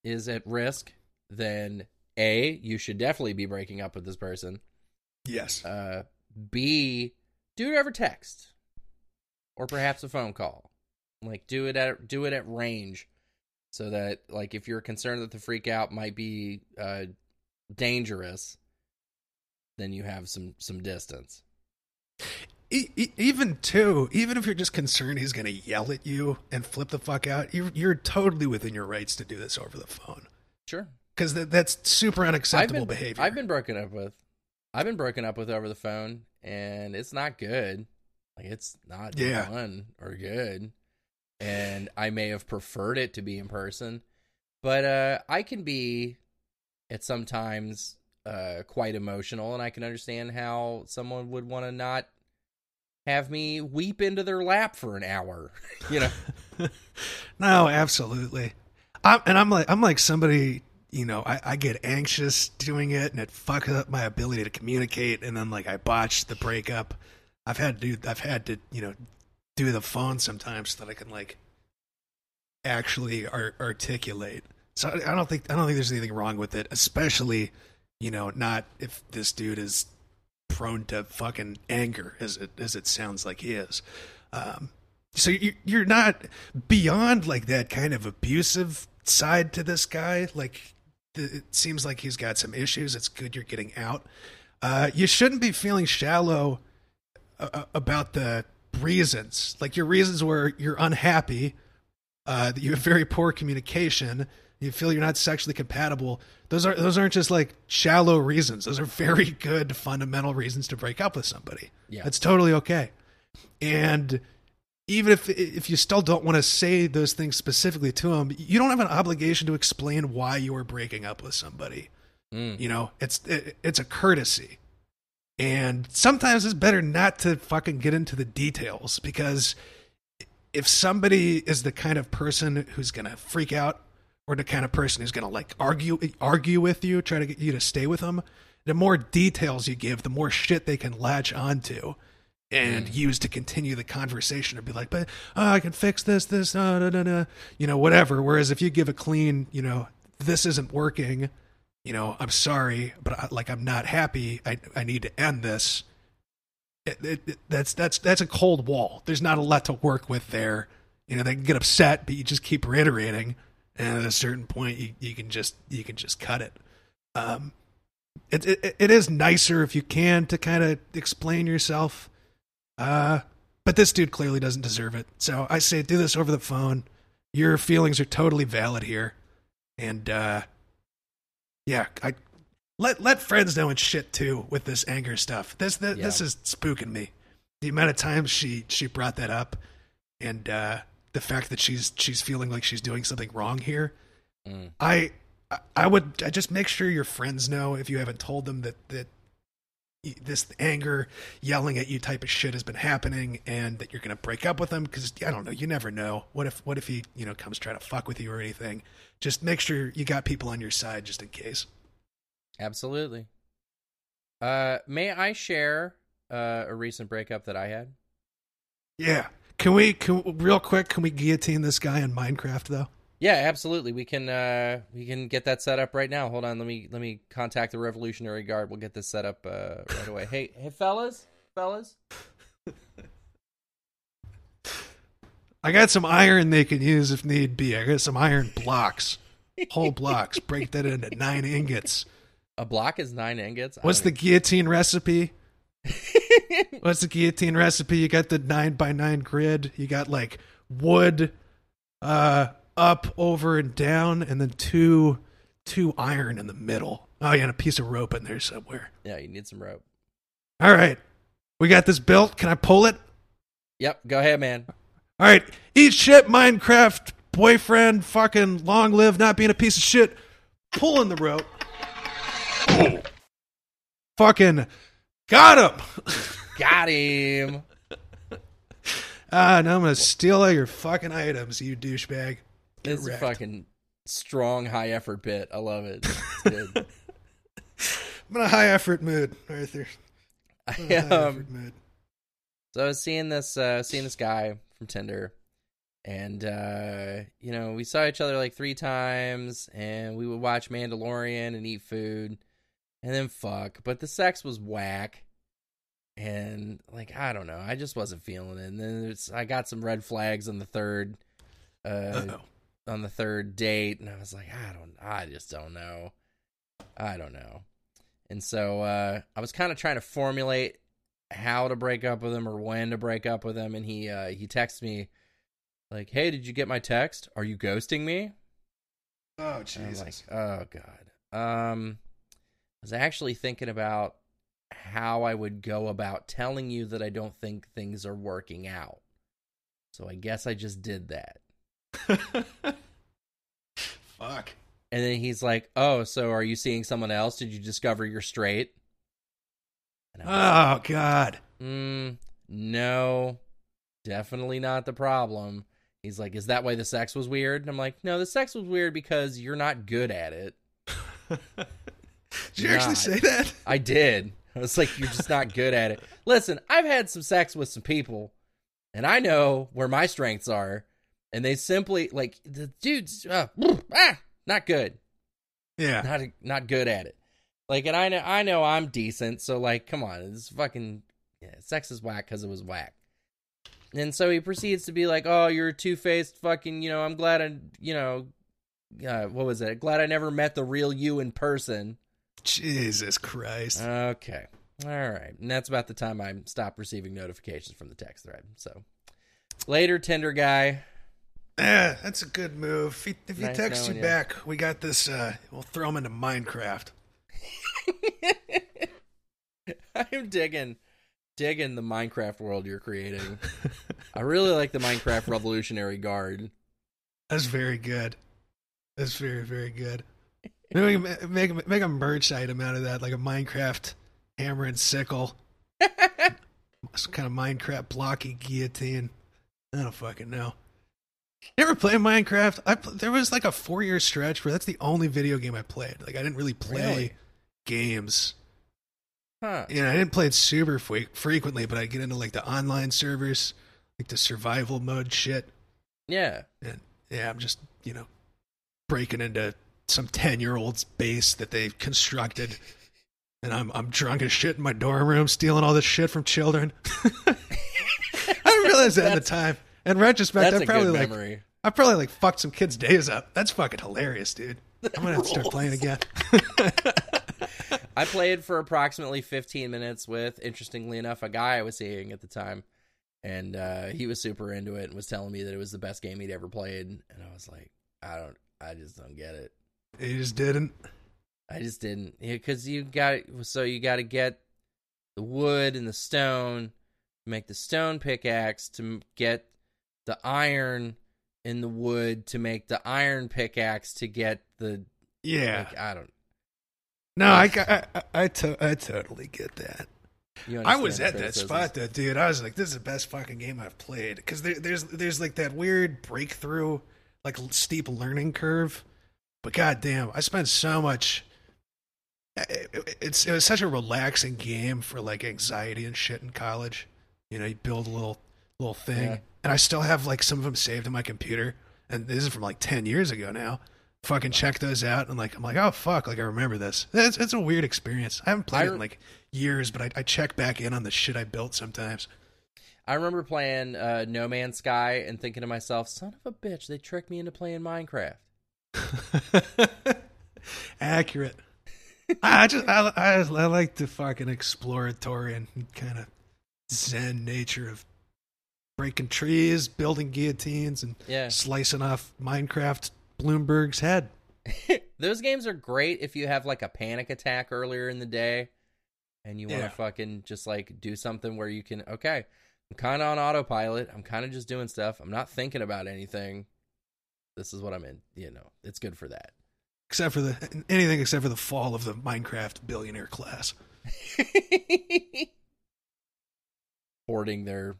is at risk, then A, you should definitely be breaking up with this person. Yes. Uh, B, do it over text or perhaps a phone call. Like do it at do it at range, so that like if you're concerned that the freak out might be uh, dangerous, then you have some some distance. E- e- even too, even if you're just concerned he's going to yell at you and flip the fuck out, you're, you're totally within your rights to do this over the phone Sure, because that, that's super unacceptable I've been, behavior. I've been broken up with. I've been broken up with over the phone, and it's not good. Like it's not Yeah. fun or good. And I may have preferred it to be in person, but uh, I can be at sometimes uh, quite emotional, and I can understand how someone would want to not have me weep into their lap for an hour. *laughs* you know, *laughs* no, absolutely. I'm, and I'm like I'm like somebody. You know, I, I get anxious doing it, and it fucks up my ability to communicate. And then like I botch the breakup. I've had to do. I've had to you know do the phone sometimes so that I can like actually ar- articulate. So I don't think I don't think there's anything wrong with it, especially you know not if this dude is prone to fucking anger as it as it sounds like he is. Um, so you, you're not beyond like that kind of abusive side to this guy. Like it seems like he's got some issues. It's good you're getting out. Uh, you shouldn't be feeling shallow uh, about the reasons. Like your reasons were you're unhappy, uh, that you have very poor communication, you feel you're not sexually compatible. Those are those aren't just like shallow reasons. Those are very *laughs* good fundamental reasons to break up with somebody. Yeah. That's totally okay. And even if if you still don't want to say those things specifically to them, you don't have an obligation to explain why you are breaking up with somebody. Mm. You know, it's it, it's a courtesy. And sometimes it's better not to fucking get into the details because if somebody is the kind of person who's going to freak out or the kind of person who's going to like argue argue with you, try to get you to stay with them, the more details you give, the more shit they can latch onto and use to continue the conversation or be like, but oh, I can fix this, this, uh, da, da, da, you know, whatever. Whereas if you give a clean, you know, this isn't working, you know, I'm sorry, but I, like I'm not happy. I I need to end this. It, it, it- that's that's that's a cold wall. There's not a lot to work with there. You know, they can get upset, but you just keep reiterating, and at a certain point, you, you can just you can just cut it. Um, it, it it is nicer if you can to kind of explain yourself. Uh, but this dude clearly doesn't deserve it. So I say do this over the phone. Your feelings are totally valid here, and uh, yeah, I let let friends know and shit too with this anger stuff. This this, this is spooking me. The amount of times she she brought that up, and uh, the fact that she's she's feeling like she's doing something wrong here. Mm. I I- would I just make sure your friends know if you haven't told them that that this anger, yelling at you type of shit has been happening, and that you're gonna break up with him because I don't know. You never know. What if what if he you know comes trying to fuck with you or anything? Just make sure you got people on your side just in case. Absolutely. Uh, may I share uh, a recent breakup that I had? Yeah. Can we can real quick? Can we guillotine this guy in Minecraft though? Yeah, absolutely. We can uh we can get that set up right now. Hold on, let me let me contact the Revolutionary Guard. We'll get this set up uh right away. hey, hey fellas, fellas. *laughs* I got some iron they can use if need be. I got some iron blocks, whole blocks. Break that into nine ingots. A block is 9 ingots. What's the guillotine recipe? *laughs* What's the guillotine recipe? You got the nine by nine grid. You got like wood, uh, up, over, and down, and then two, two iron in the middle. Oh yeah, and a piece of rope in there somewhere. Yeah, you need some rope. All right, we got this built. Can I pull it? Yep, go ahead, man. All right, eat shit, Minecraft boyfriend. Fucking long live not being a piece of shit. Pulling the rope. Fucking got him. Got him. *laughs* Ah, now I'm gonna steal all your fucking items, you douchebag. Get is a wrecked. fucking strong high effort bit. I love it. It's *laughs* good. I'm in a high effort mood, Arthur. I'm in a high *laughs* um, effort mood. So I was seeing this uh seeing this guy from Tinder and uh you know, we saw each other like 3 times and we would watch Mandalorian and eat food and then fuck, but the sex was whack. And like I don't know, I just wasn't feeling it. And then I got some red flags on the third uh on the third date and I was like, I don't I just don't know. I don't know. And so uh I was kind of trying to formulate how to break up with him or when to break up with him and he uh he texted me like, "Hey, did you get my text? Are you ghosting me?" Oh I'm like, Jesus! "Oh god." Um I was actually thinking about how I would go about telling you that I don't think things are working out. So I guess I just did that. *laughs* Fuck. And then he's like, "Oh, so are you seeing someone else? Did you discover you're straight?" And I was Oh God. Mm, no, definitely not the problem. He's like, is that why the sex was weird? And I'm like, no, the sex was weird because you're not good at it. *laughs* Did you actually say that? I did. I was like, you're just not good at it. Listen, I've had some sex with some people, and I know where my strengths are, and they simply like the dudes, uh, ah, not good. Yeah. not not good at it. Like, and I know I know I'm decent, so like, come on, it's fucking yeah, sex is whack because it was whack. And so he proceeds to be like, "Oh, you're a two faced fucking, you know. I'm glad I, you know, uh, what was it? Glad I never met the real you in person." Jesus Christ. Okay, all right, and that's about the time I stopped receiving notifications from the text thread. So later, Tinder guy. Yeah, that's a good move. If he, if he Nice texts you you. back, we got this. Uh, we'll throw him into Minecraft. *laughs* I'm digging digging the Minecraft world you're creating. I really like the Minecraft Revolutionary Guard. That's very good. That's very very good. Maybe we can make make a merch item out of that, like a Minecraft hammer and sickle. *laughs* Some kind of Minecraft blocky guillotine. I don't fucking know. You ever play Minecraft? I pl- there was like a four year stretch where that's the only video game I played. Like I didn't really play Really? Games. Huh. You know, I didn't play it super fre- frequently, but I get into like the online servers, like the survival mode shit. Yeah. And yeah, I'm just, you know, breaking into some 10 year old's base that they've constructed. And I'm, I'm drunk as shit in my dorm room, stealing all this shit from children. *laughs* I didn't realize that at the time. In retrospect, I probably like, memory. I probably like fucked some kids' days up. That's fucking hilarious, dude. I'm gonna have to start playing again. *laughs* I played for approximately 15 minutes with, interestingly enough, a guy I was seeing at the time. And uh, he was super into it and was telling me that it was the best game he'd ever played. And I was like, I don't, I just don't get it. you just didn't. I just didn't because you got so you got to get the wood and the stone to make the stone pickaxe to get the iron in the wood to make the iron pickaxe to get the Yeah. like, I don't. No, I, I, I, to- I totally get that. I was at that spot though, dude. I was like, "This is the best fucking game I've played." Because there, there's there's like that weird breakthrough, like steep learning curve. But goddamn, I spent so much. Eh, eh, it, it- it's it was such a relaxing game for like anxiety and shit in college. You know, you build a little little thing, Yeah. and I still have like some of them saved in my computer. and this is from like ten years ago now. Fucking check those out, and like I'm like, oh fuck, like I remember this. It's it's a weird experience. I haven't played I it in like years, but I, I check back in on the shit I built sometimes. I remember playing uh, No Man's Sky and thinking to myself, "Son of a bitch, they tricked me into playing Minecraft." *laughs* Accurate. I just I, I, I like the fucking exploratory and kind of zen nature of breaking trees, building guillotines, and Yeah. slicing off Minecraft Bloomberg's head. *laughs* Those games are great if you have like a panic attack earlier in the day and you want to Yeah. fucking just like do something where you can, okay, I'm kind of on autopilot. I'm kind of just doing stuff. I'm not thinking about anything. This is what I'm in. You know, it's good for that. Except for the anything except for the fall of the Minecraft billionaire class. *laughs* Hoarding their,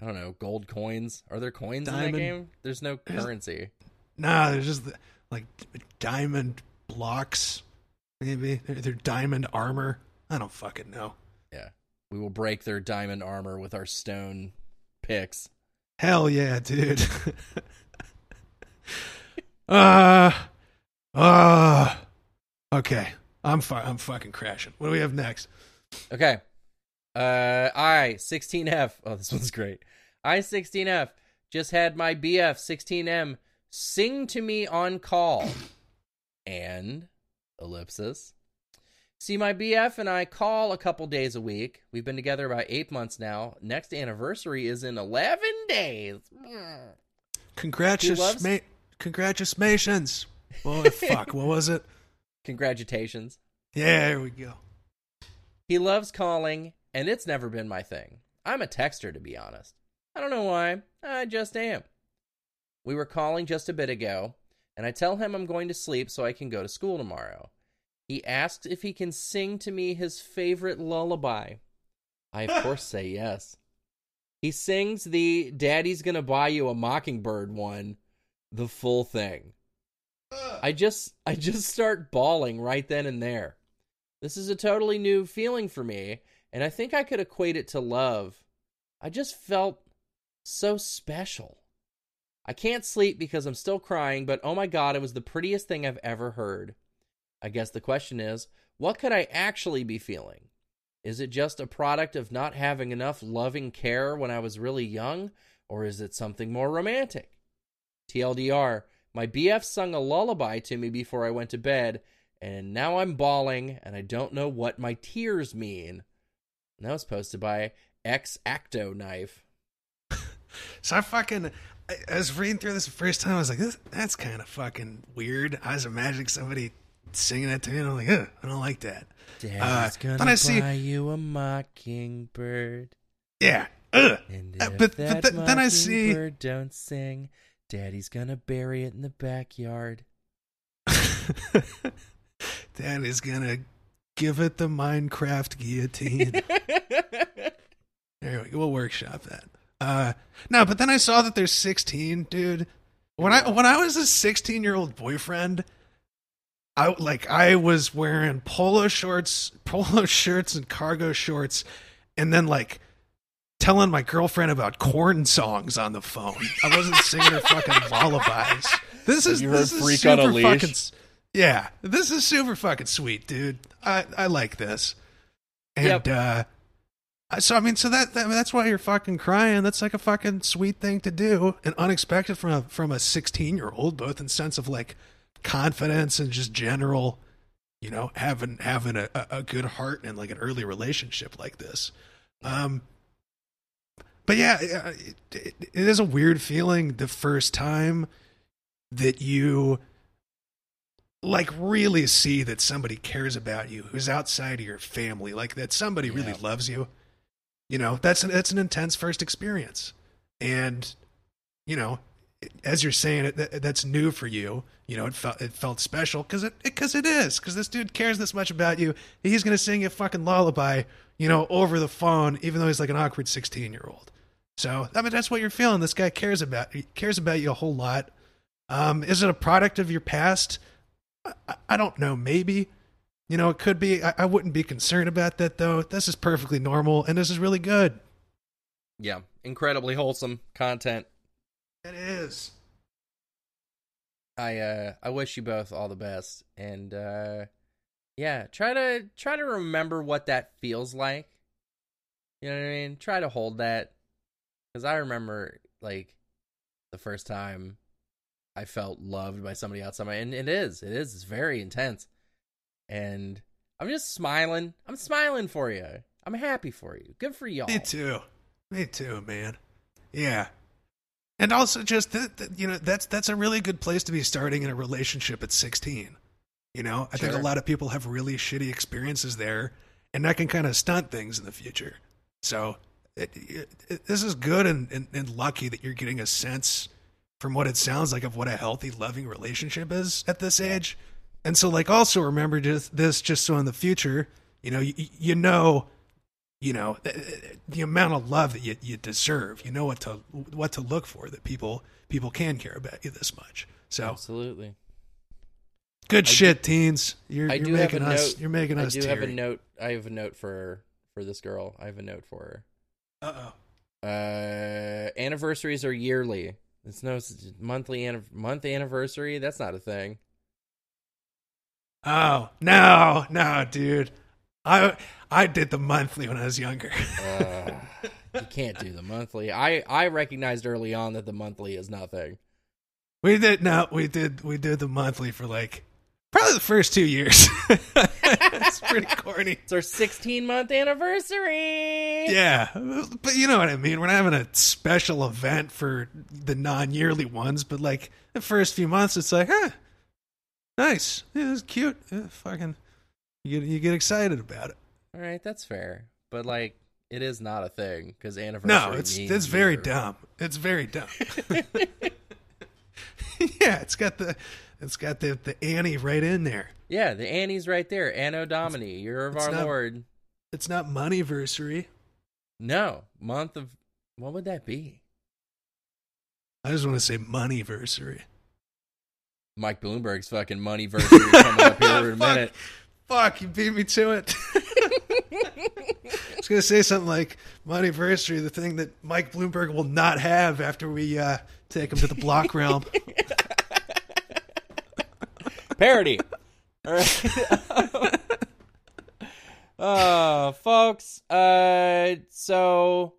I don't know, gold coins. Are there coins in Diamond. that game? There's no currency. Nah, there's just the, like diamond blocks. Maybe they're, they're diamond armor. I don't fucking know. Yeah. We will break their diamond armor with our stone picks. Hell yeah, dude. *laughs* uh uh Okay. I'm fu- I'm fucking crashing. What do we have next? Okay. Uh I 16F. Oh, this one's great. I 16F just had my BF 16M sing to me on call. And ellipsis. See my BF and I call a couple days a week. We've been together about 8 months now. Next anniversary is in 11 days. Congratus- loves- ma- congratulations. Well, fuck, what was it? *laughs* Congratulations. Yeah, there we go. He loves calling, and it's never been my thing. I'm a texter, to be honest. I don't know why. I just am. We were calling just a bit ago, and I tell him I'm going to sleep so I can go to school tomorrow. He asks if he can sing to me his favorite lullaby. I, of course, *laughs* say yes. He sings the Daddy's Gonna Buy You a Mockingbird one, the full thing. I just I just start bawling right then and there. This is a totally new feeling for me, and I think I could equate it to love. I just felt so special. I can't sleep because I'm still crying, but oh my god, it was the prettiest thing I've ever heard. I guess the question is, what could I actually be feeling? Is it just a product of not having enough loving care when I was really young, or is it something more romantic? TLDR, my BF sung a lullaby to me before I went to bed, and now I'm bawling, and I don't know what my tears mean. And that was posted by X Acto Knife. *laughs* So I fucking I, I was reading through this the first time. I was like, this, that's kind of fucking weird. I was imagining somebody singing that to me, and I'm like, Ugh, I don't like that. Daddy's Uh, gonna then I see- buy you a mockingbird. Yeah. Ugh. And Uh, but- but th- then I see- don't sing, Daddy's gonna bury it in the backyard. *laughs* Daddy's gonna give it the Minecraft guillotine. there we go. We'll workshop that. Uh, no, but then I saw that there's 16, dude. When I when I was a 16 year old boyfriend, I like I was wearing polo shorts, polo shirts, and cargo shorts, and then like telling my girlfriend about Korn songs on the phone. I wasn't singing her fucking *laughs* lullabies. This is you heard this is super on a Leash? fucking yeah. This is super fucking sweet, dude. I I like this, and Yep. uh, I- so I mean, so that, that that's why you're fucking crying. That's like a fucking sweet thing to do, and unexpected from a from a 16 year old, both in sense of like confidence and just general, you know, having having a, a good heart and like an early relationship like this. Um, but yeah, it, it, it is a weird feeling the first time that you like really see that somebody cares about you who's outside of your family, like that somebody really loves you. You know, that's an, that's an intense first experience, and you know, as you're saying it, that, that's new for you. You know, it felt it felt special because it because it is because this dude cares this much about you. He's gonna sing you a fucking lullaby, you know, over the phone, even though he's like an awkward 16 year old. So I mean, that's what you're feeling. This guy cares about cares about you a whole lot. Um, is it a product of your past? I- I don't know. Maybe. You know, it could be. I, I wouldn't be concerned about that though. This is perfectly normal, and this is really good. Yeah, incredibly wholesome content. It is. I uh I wish you both all the best and uh yeah, try to try to remember what that feels like. You know what I mean? Try to hold that cuz I remember like the first time I felt loved by somebody outside my and it is. It is. It's very intense. And I'm just smiling. I'm smiling for you. I'm happy for you. Good for y'all. Me too. Me too, man. Yeah. And also just that, that, you know that's that's a really good place to be starting in a relationship at 16. You know, I think a lot of people have really shitty experiences there and that can kind of stunt things in the future. So, it, it, it- this is good and, and, and lucky that you're getting a sense from what it sounds like of what a healthy loving relationship is at this age. And so like also remember just this just so in the future, you know, you, you know you know the, the amount of love that you, you deserve you know what to what to look for that people people can care about you this much so Absolutely. good I shit teens you're, I you're do making us note. you're making us. I do have a note. I have a note for for this girl. I have a note for her. uh-oh. Uh, anniversaries are yearly. It's no monthly anniv- month anniversary. That's not a thing. Oh no no dude i i did the monthly when i was younger *laughs* Uh, you can't do the monthly. I I recognized early on that the monthly is nothing. we did no we did we did the monthly for like probably the first two years *laughs* it's pretty corny It's our 16 month anniversary. Yeah, but you know what I mean. We're not having a special event for the non-yearly ones, but like the first few months, it's like, huh, nice, yeah, it's cute. Yeah, fucking, you get you get excited about it. All right, that's fair. But like, it is not a thing because anniversary. No, it's it's very year. dumb. It's very dumb. *laughs* *laughs* yeah, it's got the it's got the the Annie right in there. Yeah, the Annie's right there. Anno Domini, year of our not- Lord. It's not moneyversary. No, month of what would that be? I just want to say moneyversary. Mike Bloomberg's fucking money versary coming up here in a *laughs* minute. Fuck, you beat me to it. *laughs* I was gonna say something like moneyversary, the thing that Mike Bloomberg will not have after we uh, take him to the block realm. *laughs* Parody. All right. uh, folks. Uh, so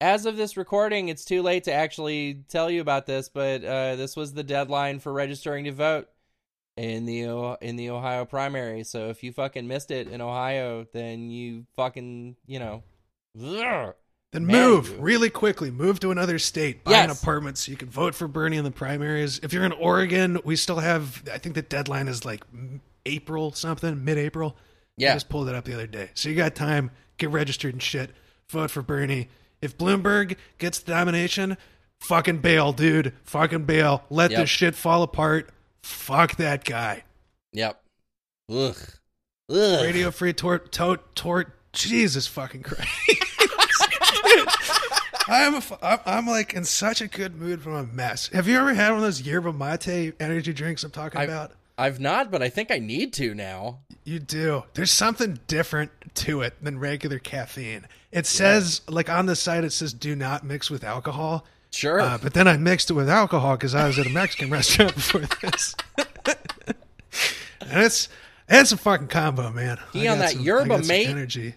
as of this recording, it's too late to actually tell you about this, but uh, this was the deadline for registering to vote in the in the Ohio primary. So if you fucking missed it in Ohio, then you fucking you know. ugh. Then move you- really quickly. Move to another state. Buy an apartment so you can vote for Bernie in the primaries. If you're in Oregon, we still have. I think the deadline is like April something, mid-April. I Yeah. just pulled it up the other day. So you got time. Get registered and shit. Vote for Bernie. If Bloomberg gets the nomination, fucking bail, dude. Fucking bail. Let Yep. this shit fall apart. Fuck that guy. Yep. Ugh. Ugh. Radio Free Tort Tote Tort. Jesus fucking Christ. *laughs* I am a, I'm, I'm like in such a good mood from a mess. Have you ever had one of those yerba mate energy drinks I'm talking I've- about? I've not, but I think I need to now. You do. There's something different to it than regular caffeine. It says, like on the site, it says do not mix with alcohol. Sure. Uh, but then I mixed it with alcohol because I was at a Mexican *laughs* restaurant before this. and it's it's a fucking combo, man. He on that some- yerba mate? energy.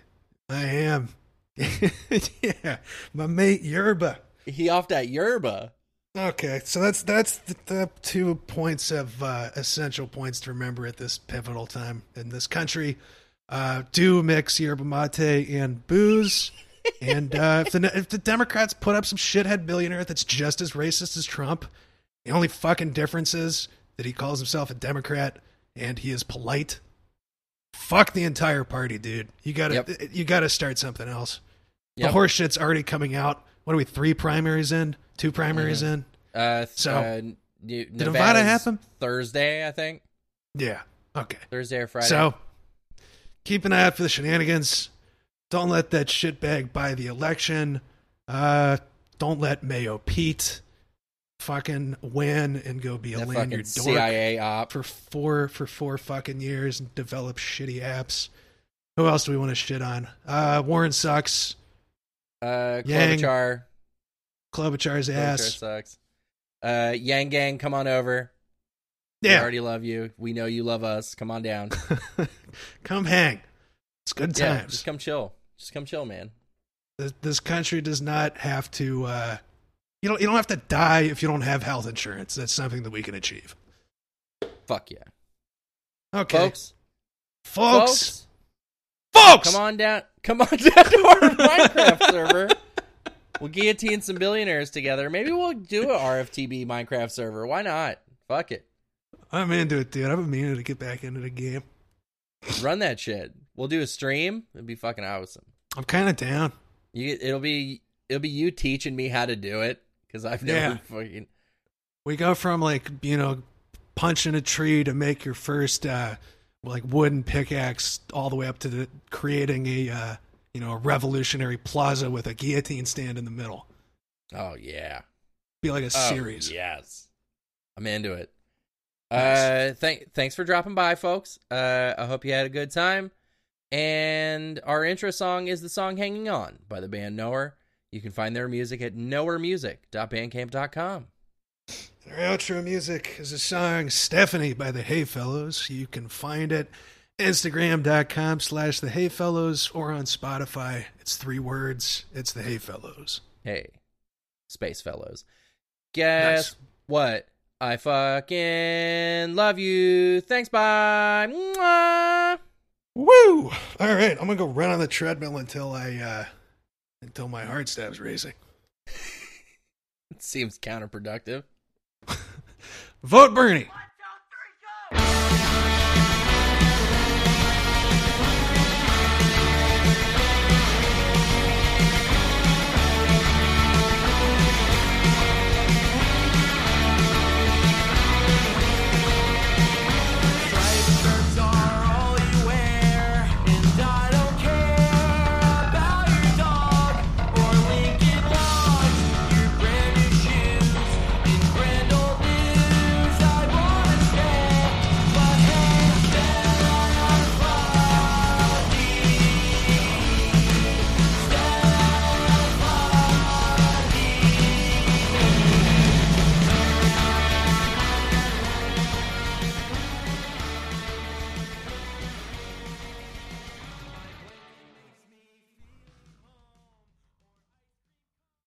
I am. *laughs* yeah, my mate yerba. he off that yerba. Okay, so that's that's the, the two points of uh, essential points to remember at this pivotal time in this country. Uh, do mix yerba mate and booze, and uh, if the if the Democrats put up some shithead billionaire that's just as racist as Trump, the only fucking difference is that he calls himself a Democrat and he is polite. Fuck the entire party, dude. You gotta Yep. you gotta start something else. Yep. The horse shit's already coming out. What are we? Three primaries in? Two primaries in? Uh, So, uh, N- Did Nevada happen? Thursday, I think. Yeah. Okay. Thursday or Friday. So keep an eye out for the shenanigans. Don't let that shitbag buy the election. Uh, don't let Mayo Pete fucking win and go be a that lanyard CIA op. for four for four fucking years and develop shitty apps. Who else do we want to shit on? Uh, Warren sucks. Uh, Yang. Klobuchar. Klobuchar's Klobuchar ass. sucks. Uh, Yang Gang, come on over. Yeah. We already love you. We know you love us. Come on down. *laughs* come hang. It's good yeah, times. just come chill. Just come chill, man. this, this country does not have to. Uh, you don't. You don't have to die if you don't have health insurance. That's something that we can achieve. Fuck yeah. Okay, Folks, folks, folks, folks. come on down. Come on *laughs* down to our Minecraft server. We'll guillotine some billionaires together. Maybe we'll do a RFTB Minecraft server. Why not? Fuck it. I'm into it, dude. I've been meaning to get back into the game. Run that shit. We'll do a stream. It'd be fucking awesome. I'm kind of down. You, it'll be it'll be you teaching me how to do it because I've never Yeah. fucking We go from like you know punching a tree to make your first uh, like wooden pickaxe, all the way up to the, creating a uh, you know a revolutionary plaza with a guillotine stand in the middle. oh yeah Be like a Oh, series. yes, I'm into it. Nice. Uh, thank thanks for dropping by, folks. Uh, I hope you had a good time. And our intro song is the song "Hanging On" by the band Knower. You can find their music at knowermusic.bandcamp.com. Their outro music is a song Stephanie by the Hey Fellows. You can find it Instagram.com slash the Hey Fellows or on Spotify. It's three words. It's the Hey Fellows. Hey, Space Fellows. Guess Nice. what? I fucking love you. Thanks, bye. Mwah. Woo! All right, I'm gonna go run on the treadmill until I uh until my heart stops racing. *laughs* It seems counterproductive. *laughs* Vote Bernie.